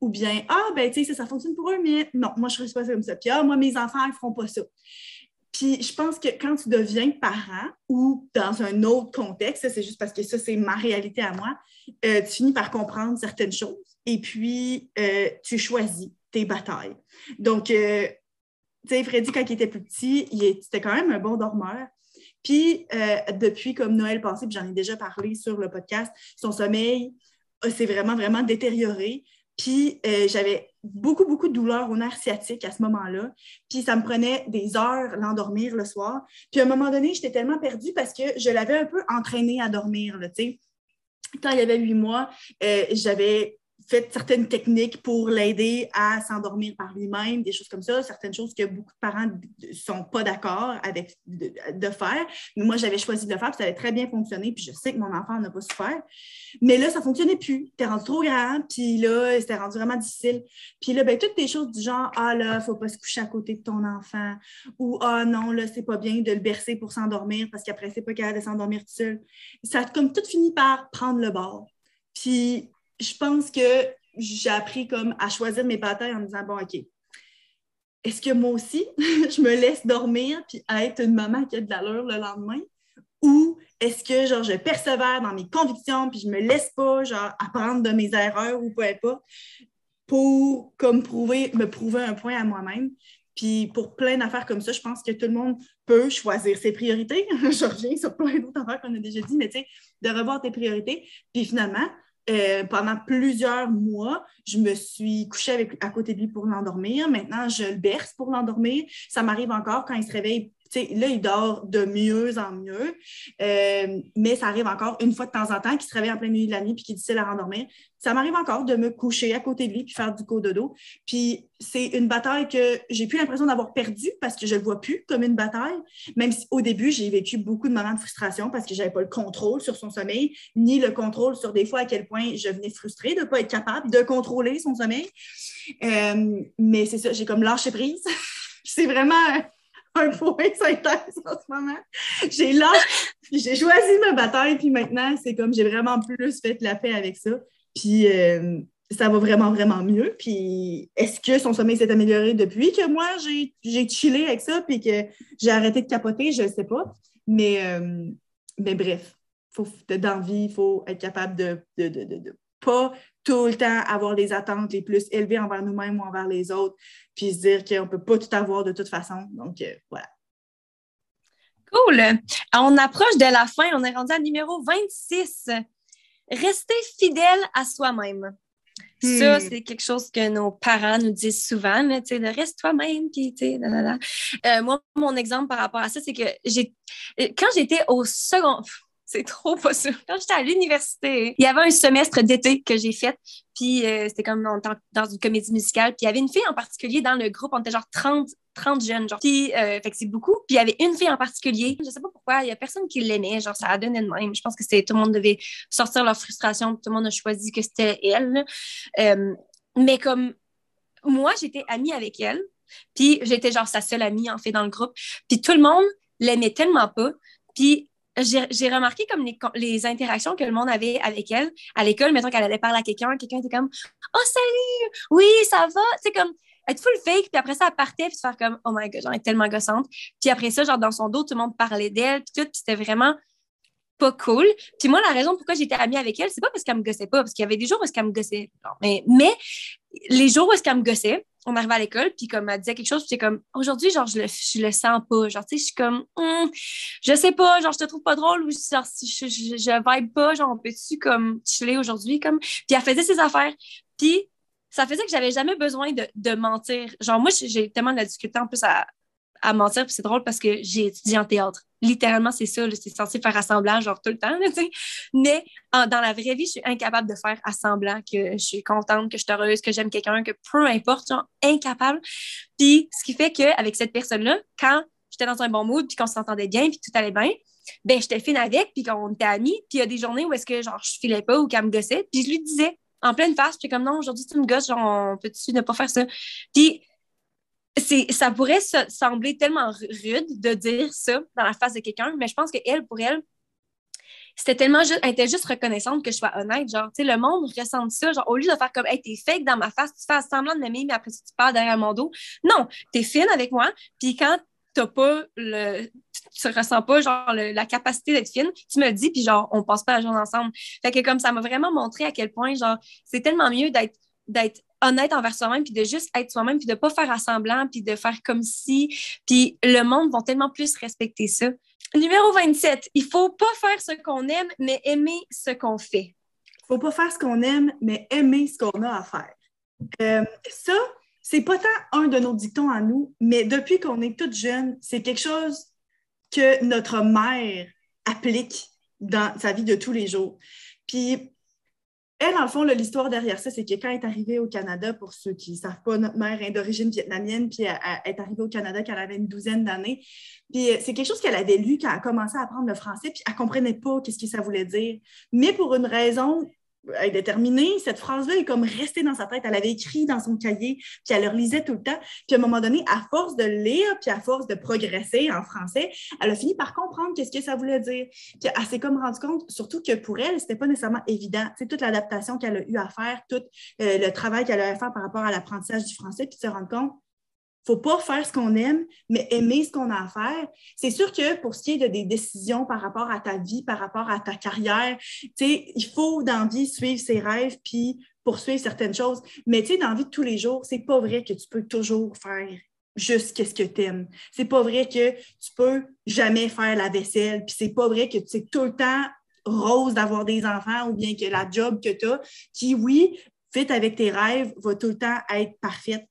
Ou bien, ah, ben, tu sais, ça, fonctionne pour eux, mais non, moi, je ferais pas ça comme ça. Puis, ah, moi, mes enfants, ils feront pas ça. Puis je pense que quand tu deviens parent ou dans un autre contexte, c'est juste parce que ça, c'est ma réalité à moi, euh, tu finis par comprendre certaines choses et puis euh, tu choisis tes batailles. Donc, euh, tu sais, Freddy, quand il était plus petit, c'était quand même un bon dormeur. Puis, euh, depuis comme Noël passé, puis j'en ai déjà parlé sur le podcast, son sommeil s'est vraiment, vraiment détérioré. Puis, euh, j'avais beaucoup, beaucoup de douleurs au nerf sciatique à ce moment-là. Puis, ça me prenait des heures l'endormir le soir. Puis, à un moment donné, j'étais tellement perdue parce que je l'avais un peu entraîné à dormir, tu sais. Quand il y avait huit mois, euh, j'avais fait certaines techniques pour l'aider à s'endormir par lui-même, des choses comme ça, certaines choses que beaucoup de parents ne sont pas d'accord avec de, faire. Mais moi, j'avais choisi de le faire, puis ça avait très bien fonctionné, puis je sais que mon enfant n'a pas su faire. Mais là, ça ne fonctionnait plus. T'es rendu trop grand, puis là, c'était rendu vraiment difficile. Puis là, ben, toutes des choses du genre, ah là, il ne faut pas se coucher à côté de ton enfant, ou ah non, là, c'est pas bien de le bercer pour s'endormir parce qu'après, c'est pas capable de s'endormir tout seul. Ça a comme tout fini par prendre le bord. Puis je pense que j'ai appris comme à choisir mes batailles en me disant, bon, OK, est-ce que moi aussi, je me laisse dormir puis être une maman qui a de l'allure le lendemain? Ou est-ce que genre, je persévère dans mes convictions puis je me laisse pas genre, apprendre de mes erreurs ou peu importe pour comme prouver, me prouver un point à moi-même? Puis pour plein d'affaires comme ça, je pense que tout le monde peut choisir ses priorités. je reviens sur plein d'autres affaires qu'on a déjà dit, mais tu sais, de revoir tes priorités. Puis finalement, euh, pendant plusieurs mois, je me suis couchée avec, à côté de lui pour l'endormir. Maintenant, je le berce pour l'endormir. Ça m'arrive encore quand il se réveille là, il dort de mieux en mieux, euh, mais ça arrive encore une fois de temps en temps qu'il se réveille en plein milieu de la nuit puis qu'il est difficile à rendormir. Ça m'arrive encore de me coucher à côté de lui puis faire du cododo. Puis c'est une bataille que j'ai plus l'impression d'avoir perdue parce que je ne le vois plus comme une bataille, même si au début, j'ai vécu beaucoup de moments de frustration parce que je n'avais pas le contrôle sur son sommeil, ni le contrôle sur des fois à quel point je venais frustrée de ne pas être capable de contrôler son sommeil. Euh, mais c'est ça, j'ai comme lâché prise. c'est vraiment un point synthèse en ce moment. J'ai là, j'ai choisi ma bataille, puis maintenant, c'est comme j'ai vraiment plus fait la paix avec ça. Puis euh, ça va vraiment, vraiment mieux. Puis est-ce que son sommeil s'est amélioré depuis que moi, j'ai chillé avec ça, puis que j'ai arrêté de capoter? Je ne sais pas. Mais, euh, mais bref, faut, dans la vie, il faut être capable de ne de, de, de, pas tout le temps avoir des attentes les plus élevées envers nous-mêmes ou envers les autres, puis se dire qu'on ne peut pas tout avoir de toute façon. Donc, euh, voilà. Cool. On approche de la fin. On est rendu à numéro 26. Rester fidèle à soi-même. Ça, hmm. c'est quelque chose que nos parents nous disent souvent, tu sais, reste toi-même, puis tu sais, euh, moi, mon exemple par rapport à ça, c'est que j'ai, quand j'étais au second, C'est trop pas. Quand j'étais à l'université, il y avait un semestre d'été que j'ai fait, puis euh, c'était comme dans, une comédie musicale, puis il y avait une fille en particulier dans le groupe, on était genre 30, 30 jeunes, genre. Puis, euh, fait que c'est beaucoup. Puis il y avait une fille en particulier, je sais pas pourquoi, il y a personne qui l'aimait, genre ça a donné de même. Je pense que c'était tout le monde devait sortir leur frustration, tout le monde a choisi que c'était elle. Euh, mais comme moi, j'étais amie avec elle, puis j'étais genre sa seule amie en fait dans le groupe, puis tout le monde l'aimait tellement pas. Puis j'ai remarqué comme les, les, interactions que le monde avait avec elle à l'école, mettons qu'elle allait parler à quelqu'un, quelqu'un était comme Oh salut, oui, ça va, c'est comme être full fake, puis après ça, elle partait, puis se faire comme Oh my god, elle est tellement gossante. Puis après ça, genre, dans son dos, tout le monde parlait d'elle, puis tout, puis c'était vraiment pas cool. Puis moi, la raison pourquoi j'étais amie avec elle, c'est pas parce qu'elle me gossait pas, parce qu'il y avait des jours où qu'elle me gossait. mais, mais les jours où qu'elle me gossait, on arrivait à l'école, puis comme elle disait quelque chose, puis c'est comme, aujourd'hui, genre, je le, je le sens pas. Genre, tu sais, je suis comme, hum, je sais pas, genre, je te trouve pas drôle, ou genre, je, je, vibe pas, genre, on peut-tu, comme, chiller aujourd'hui, comme? Puis elle faisait ses affaires. Puis ça faisait que j'avais jamais besoin de, de mentir. Genre, moi, j'ai tellement de la difficulté en plus à, à mentir, puis c'est drôle parce que j'ai étudié en théâtre. Littéralement, c'est ça, c'est censé faire assemblant, genre tout le temps, sais. Mais dans la vraie vie, je suis incapable de faire assemblant que je suis contente, que je suis heureuse, que j'aime quelqu'un, que peu importe, genre incapable. Puis ce qui fait qu'avec cette personne-là, quand j'étais dans un bon mood, puis qu'on s'entendait bien, puis tout allait bien, ben j'étais fine avec, puis qu'on était amis, puis il y a des journées où est-ce que genre je filais pas ou qu'elle me gossait, puis je lui disais en pleine face, puis comme non, aujourd'hui tu me gosses, genre peux-tu ne pas faire ça? Puis ça pourrait sembler tellement rude de dire ça dans la face de quelqu'un, mais je pense qu'elle, pour elle, c'était tellement juste, elle était juste reconnaissante que je sois honnête. Genre, tu sais, le monde ressent ça. Genre, au lieu de faire comme, hey, t'es fake dans ma face, tu fais semblant de m'aimer, mais après, tu parles derrière mon dos. Non, t'es fine avec moi. Puis quand t'as pas le, tu ressens pas, genre, la capacité d'être fine, tu me dis, puis genre, on passe pas la journée ensemble. Fait que comme ça m'a vraiment montré à quel point, genre, c'est tellement mieux d'être, d'être honnête envers soi-même, puis de juste être soi-même, puis de pas faire assemblant, puis de faire comme si. Puis le monde va tellement plus respecter ça. Numéro 27, il faut pas faire ce qu'on aime, mais aimer ce qu'on fait. Il faut pas faire ce qu'on aime, mais aimer ce qu'on a à faire. Euh, ça, c'est pas tant un de nos dictons à nous, mais depuis qu'on est toute jeune, c'est quelque chose que notre mère applique dans sa vie de tous les jours. Puis elle, dans le fond, l'histoire derrière ça, c'est que quand elle est arrivée au Canada, pour ceux qui ne savent pas, notre mère est d'origine vietnamienne, puis elle, est arrivée au Canada quand elle avait une douzaine d'années. Puis euh, c'est quelque chose qu'elle avait lu quand elle a à apprendre le français, puis elle ne comprenait pas qu'est-ce que ça voulait dire. Mais pour une raison elle est déterminée. Cette phrase-là est comme restée dans sa tête. Elle avait écrit dans son cahier, puis elle le lisait tout le temps. Puis à un moment donné, à force de lire, puis à force de progresser en français, elle a fini par comprendre qu'est-ce que ça voulait dire. Puis elle s'est comme rendue compte, surtout que pour elle, c'était pas nécessairement évident. C'est toute l'adaptation qu'elle a eu à faire, tout euh, le travail qu'elle a eu à faire par rapport à l'apprentissage du français, puis se rendre compte faut pas faire ce qu'on aime, mais aimer ce qu'on a à faire. C'est sûr que pour ce qui est de des décisions par rapport à ta vie, par rapport à ta carrière, il faut dans vie suivre ses rêves puis poursuivre certaines choses. Mais dans vie de tous les jours, c'est pas vrai que tu peux toujours faire juste qu'est-ce que tu aimes. C'est pas vrai que tu peux jamais faire la vaisselle, puis c'est pas vrai que c'est tout le temps rose d'avoir des enfants ou bien que la job que tu as, qui, oui, fit avec tes rêves, va tout le temps être parfaite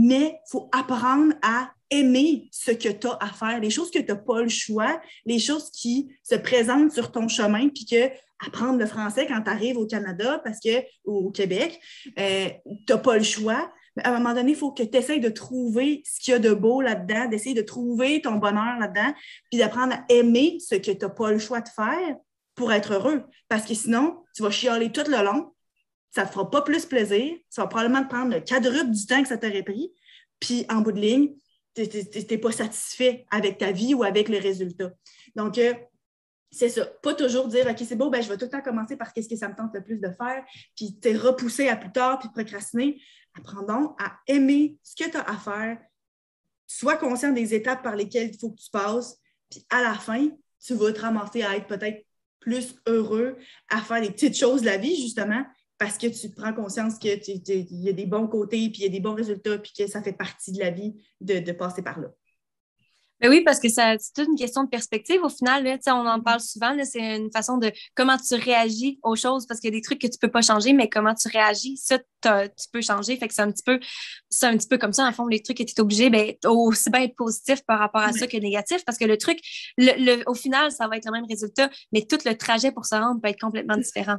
mais il faut apprendre à aimer ce que tu as à faire, les choses que tu n'as pas le choix, les choses qui se présentent sur ton chemin, puis que apprendre le français quand tu arrives au Canada parce que, ou au Québec, euh, tu n'as pas le choix. Mais à un moment donné, il faut que tu essaies de trouver ce qu'il y a de beau là-dedans, d'essayer de trouver ton bonheur là-dedans, puis d'apprendre à aimer ce que tu n'as pas le choix de faire pour être heureux. Parce que sinon, tu vas chialer tout le long, ça ne te fera pas plus plaisir. Ça va probablement te prendre le quadruple du temps que ça t'aurait pris. Puis, en bout de ligne, tu n'es pas satisfait avec ta vie ou avec le résultat. Donc, euh, c'est ça. Pas toujours dire, OK, c'est beau, ben, je vais tout le temps commencer par qu'est-ce que ça me tente le plus de faire, puis t'es repoussé à plus tard, puis procrastiner. Apprends à aimer ce que tu as à faire. Sois conscient des étapes par lesquelles il faut que tu passes, puis à la fin, tu vas te ramasser à être peut-être plus heureux, à faire des petites choses de la vie, justement, parce que tu prends conscience qu'il y a des bons côtés, puis il y a des bons résultats, puis que ça fait partie de la vie de, passer par là. Ben oui, parce que c'est toute une question de perspective au final. Là, on en parle souvent. C'est une façon de comment tu réagis aux choses parce qu'il y a des trucs que tu peux pas changer, mais comment tu réagis, ça, tu peux changer. Fait que c'est un petit peu c'est un petit peu comme ça, en fond, les trucs que tu es obligé, ben, aussi bien être positif par rapport à ça que négatif. Parce que le truc, le, au final, ça va être le même résultat, mais tout le trajet pour se rendre peut être complètement différent.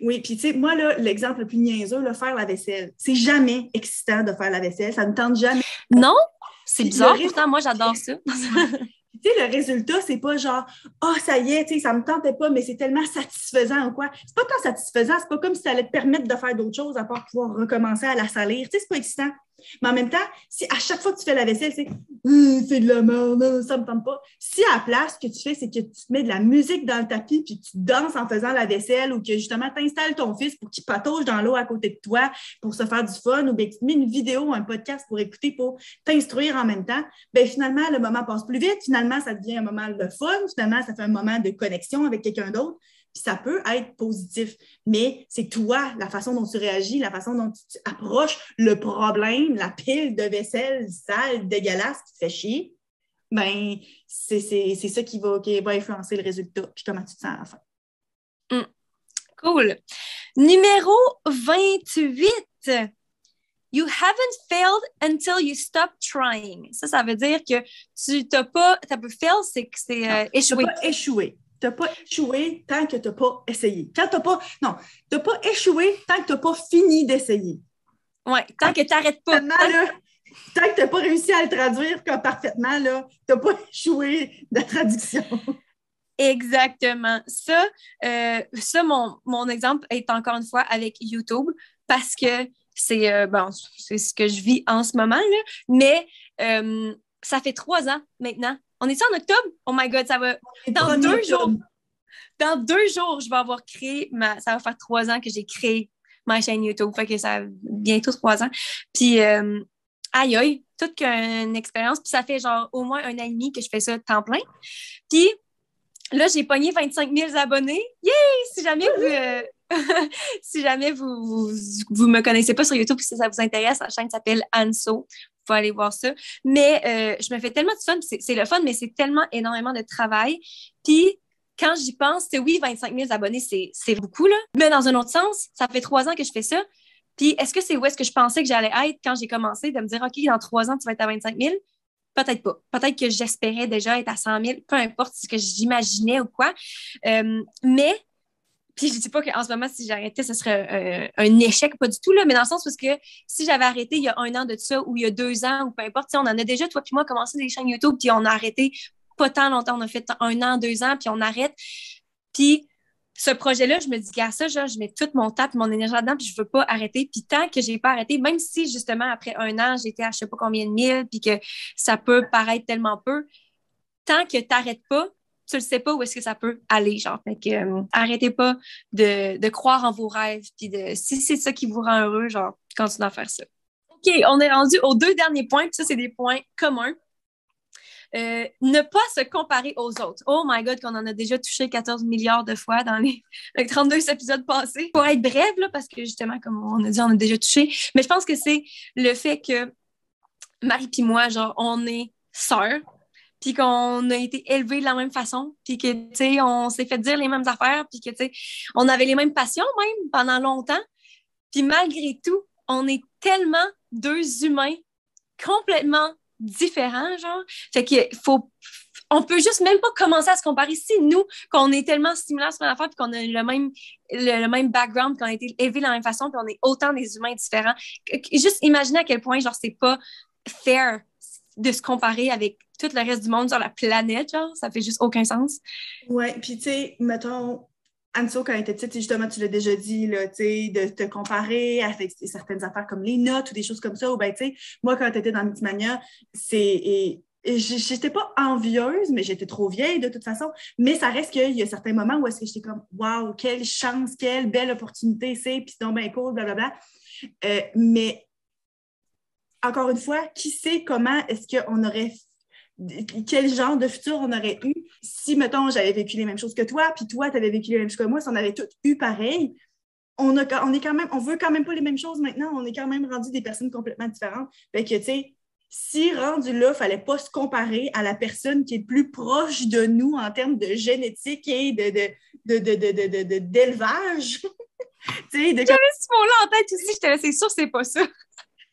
Oui, puis tu sais, moi, là, l'exemple le plus niaiseux, là, faire la vaisselle. C'est jamais excitant de faire la vaisselle. Ça ne tente jamais. Non, c'est bizarre, pourtant, moi, j'adore ça. tu sais, le résultat, c'est pas genre, oh, ça y est, tu sais, ça me tentait pas, mais c'est tellement satisfaisant ou quoi. C'est pas tant satisfaisant, c'est pas comme si ça allait te permettre de faire d'autres choses à part pouvoir recommencer à la salir. Tu sais, c'est pas excitant. Mais en même temps, si à chaque fois que tu fais la vaisselle, c'est c'est de la merde, ça me tente pas. Si à la place, ce que tu fais, c'est que tu te mets de la musique dans le tapis puis tu danses en faisant la vaisselle ou que justement tu installes ton fils pour qu'il patauge dans l'eau à côté de toi pour se faire du fun ou bien que tu mets une vidéo ou un podcast pour écouter pour t'instruire en même temps, bien finalement, le moment passe plus vite. Finalement, ça devient un moment de fun. Finalement, ça fait un moment de connexion avec quelqu'un d'autre. Puis ça peut être positif, mais c'est toi, la façon dont tu réagis, la façon dont tu approches le problème, la pile de vaisselle sale, dégueulasse qui te fait chier, ben, c'est ça qui va, qui va influencer le résultat, puis comment tu te sens à la fin. Hmm. Cool. Numéro 28. You haven't failed until you stop trying. Ça, ça veut dire que tu n'as pas. Tu peux fail, c'est que c'est euh, échoué. Pas échoué tu n'as pas échoué tant que tu n'as pas essayé. Quand tu pas. Non, tu n'as pas échoué tant que tu n'as pas fini d'essayer. Oui, tant que tu n'arrêtes pas. Tant, tant que tu n'as pas réussi à le traduire comme parfaitement, tu n'as pas échoué de traduction. Exactement. Ça, euh, ça mon, mon, exemple est encore une fois avec YouTube parce que c'est euh, bon, c'est ce que je vis en ce moment, là, mais euh, ça fait trois ans maintenant on est en octobre? Oh my God, ça va. Dans deux jours. Dans deux jours, je vais avoir créé ma. Ça va faire trois ans que j'ai créé ma chaîne YouTube. Fait que ça a bientôt trois ans. Puis, euh, aïe aïe, toute une expérience. Puis ça fait genre au moins un an et demi que je fais ça temps plein. Puis là, j'ai pogné 25 000 abonnés. Yay! Si jamais vous. Euh, si jamais vous, vous, me connaissez pas sur YouTube, si ça vous intéresse, la chaîne s'appelle Anso faut aller voir ça. Mais euh, je me fais tellement de fun, c'est le fun, mais c'est tellement énormément de travail. Puis quand j'y pense, c'est oui, 25 000 abonnés, c'est beaucoup, là. Mais dans un autre sens, ça fait trois ans que je fais ça. Puis est-ce que c'est où est-ce que je pensais que j'allais être quand j'ai commencé de me dire, OK, dans trois ans, tu vas être à 25 000? Peut-être pas. Peut-être que j'espérais déjà être à 100 000, peu importe ce que j'imaginais ou quoi. Euh, mais puis je dis pas qu'en ce moment, si j'arrêtais, ce serait euh, un échec, pas du tout, là, mais dans le sens parce que si j'avais arrêté il y a un an de ça ou il y a deux ans ou peu importe, on en a déjà, toi puis moi, commencé des chaînes YouTube, puis on a arrêté pas tant longtemps, on a fait un an, deux ans, puis on arrête. Puis ce projet-là, je me dis, qu'à ça, je mets tout mon temps, mon énergie là-dedans, puis je veux pas arrêter. Puis tant que j'ai pas arrêté, même si justement après un an, j'étais à je sais pas combien de mille, puis que ça peut paraître tellement peu, tant que tu n'arrêtes pas, tu ne sais pas où est-ce que ça peut aller, genre. Fait que, euh, arrêtez pas de, croire en vos rêves, puis de, si c'est ça qui vous rend heureux, genre, continuez à faire ça. OK, on est rendu aux deux derniers points, puis ça, c'est des points communs. Euh, ne pas se comparer aux autres. Oh my God, qu'on en a déjà touché 14 milliards de fois dans les, 32 épisodes passés. Pour être bref, là, parce que justement, comme on a dit, on a déjà touché. Mais je pense que c'est le fait que Marie et moi, genre, on est sœurs, puis qu'on a été élevés de la même façon, puis que, tu sais, on s'est fait dire les mêmes affaires, puis que, tu sais, on avait les mêmes passions même pendant longtemps. Puis malgré tout, on est tellement deux humains complètement différents, genre. Fait qu'il faut... On peut juste même pas commencer à se comparer. Si nous, qu'on est tellement similaires sur l'affaire, puis qu'on a le même, le, même background, qu'on a été élevés de la même façon, puis on est autant des humains différents, juste imaginer à quel point, genre, c'est pas fair de se comparer avec le reste du monde sur la planète, genre, ça fait juste aucun sens. Ouais, puis tu sais, mettons, Anso, quand elle était petite, justement, tu l'as déjà dit, là, de te comparer avec certaines affaires comme les notes ou des choses comme ça. Ou ben, tu sais, moi, quand tu étais dans Mythmania, c'est. j'étais pas envieuse, mais j'étais trop vieille de toute façon. Mais ça reste qu'il y a certains moments où est-ce que j'étais comme Waouh, quelle chance, quelle belle opportunité c'est, puis donc bien cool, blablabla. Euh, mais encore une fois, qui sait comment est-ce qu'on aurait quel genre de futur on aurait eu si, mettons, j'avais vécu les mêmes choses que toi, puis toi, tu avais vécu les mêmes choses que moi, si on avait tous eu pareil, on, a, on est quand même, on veut quand même pas les mêmes choses maintenant, on est quand même rendu des personnes complètement différentes. Fait que, tu sais, si rendu là, il ne fallait pas se comparer à la personne qui est plus proche de nous en termes de génétique et de, de, de, d'élevage. J'avais ce mot-là en tête aussi, j'étais c'est sûr c'est pas ça.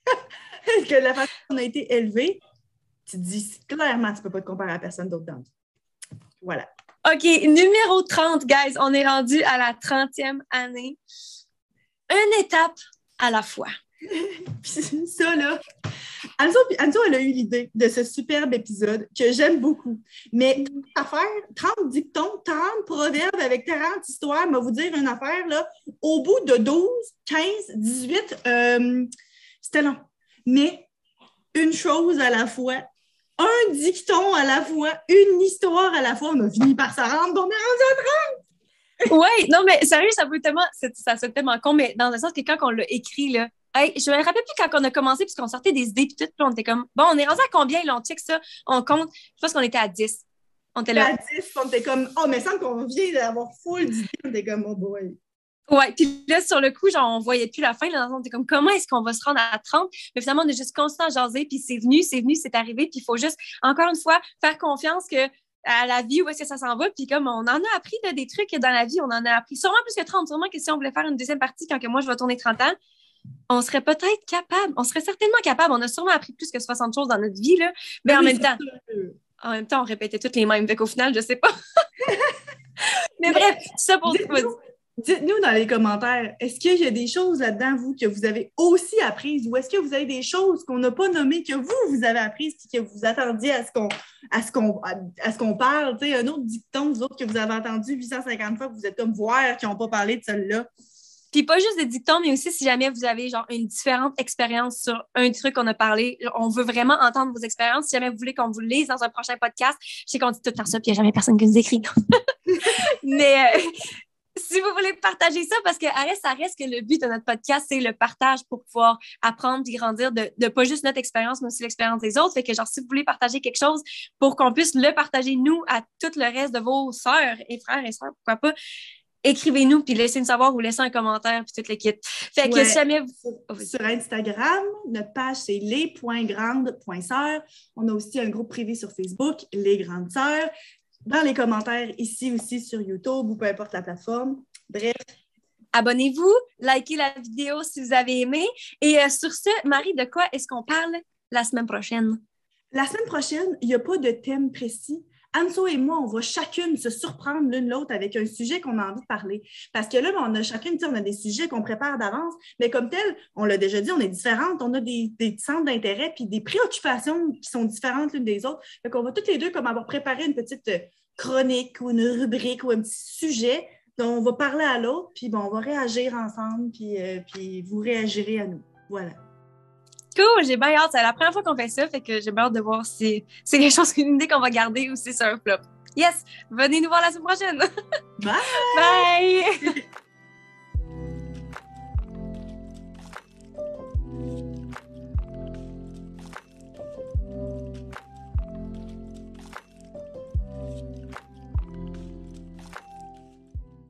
que la façon dont on a été élevé, tu te dis clairement, tu ne peux pas te comparer à personne d'autre dans Voilà. OK, numéro 30, guys. On est rendu à la 30e année. Une étape à la fois. Puis ça, là, Anzo, elle a eu l'idée de ce superbe épisode que j'aime beaucoup. Mais affaire, 30 dictons, 30 proverbes avec 40 histoires, va vous dire une affaire, là, au bout de 12, 15, 18, c'était long. Mais une chose à la fois, un dicton à la fois, une histoire à la fois, on a fini par se rendre, on est rendu Oui, non, mais sérieux, ça peut tellement, ça se tellement con, mais dans le sens que quand on l'a écrit, là, je me rappelle plus quand on a commencé, puisqu'on sortait des idées, puis tout, puis on était comme, bon, on est rendu à combien? Là, on check ça, on compte. Je pense qu'on était à 10. On était là. À 10, on était comme, oh, mais semble qu'on vient d'avoir full d'idées. On était comme, oh boy. Ouais, puis là, sur le coup, genre, on voyait plus la fin. Là, on était comme, comment est-ce qu'on va se rendre à 30? Mais finalement, on est juste constant à jaser, puis c'est venu, c'est venu, c'est arrivé, puis il faut juste, encore une fois, faire confiance que à la vie, où est-ce que ça s'en va. Puis comme on en a appris des trucs dans la vie, on en a appris sûrement plus que 30. Sûrement que si on voulait faire une deuxième partie quand que moi, je vais tourner 30 ans, on serait peut-être capable, on serait certainement capable. On a sûrement appris plus que 60 choses dans notre vie, là. Mais en même temps, en même temps, on répétait toutes les mêmes. Fait qu'au final, je sais pas. mais, bref, ça pour Dites-nous dans les commentaires, est-ce qu'il y a des choses là-dedans, vous, que vous avez aussi apprises ou est-ce que vous avez des choses qu'on n'a pas nommées, que vous, vous avez apprises et que vous attendiez à ce qu'on parle? un autre dicton, vous autres, que vous avez entendu 850 fois, que vous êtes comme voir, qui n'ont pas parlé de celle-là. Puis pas juste des dictons, mais aussi si jamais vous avez genre une différente expérience sur un truc qu'on a parlé, on veut vraiment entendre vos expériences. Si jamais vous voulez qu'on vous lise dans un prochain podcast, je sais qu'on dit tout le ça, puis il n'y a jamais personne qui nous écrit. mais euh, si vous voulez partager ça, parce que ça reste que le but de notre podcast, c'est le partage pour pouvoir apprendre et grandir de, de pas juste notre expérience, mais aussi l'expérience des autres. Fait que genre, si vous voulez partager quelque chose pour qu'on puisse le partager, nous, à tout le reste de vos sœurs et frères et sœurs, pourquoi pas, écrivez-nous puis laissez-nous savoir ou laissez un commentaire puis toute l'équipe. Fait que jamais vous... Sur Instagram, notre page c'est les.grandes.sœurs. On a aussi un groupe privé sur Facebook, Les Grandes Sœurs. Dans les commentaires ici aussi sur YouTube ou peu importe la plateforme. Bref. Abonnez-vous, likez la vidéo si vous avez aimé. Et euh, sur ce, Marie, de quoi est-ce qu'on parle la semaine prochaine? La semaine prochaine, il n'y a pas de thème précis. Anso et moi, on va chacune se surprendre l'une l'autre avec un sujet qu'on a envie de parler. Parce que là, on a chacune, on a des sujets qu'on prépare d'avance, mais comme tel, on l'a déjà dit, on est différentes, on a des, centres d'intérêt puis des préoccupations qui sont différentes l'une des autres. Donc, on va toutes les deux comme avoir préparé une petite euh, chronique ou une rubrique ou un petit sujet dont on va parler à l'autre, puis bon, on va réagir ensemble, puis, euh, puis vous réagirez à nous. Voilà. Cool, j'ai bien hâte. C'est la première fois qu'on fait ça, fait que j'ai bien hâte de voir si c'est quelque chose, une idée qu'on va garder ou si c'est un flop. Yes! Venez nous voir la semaine prochaine! Bye! Bye!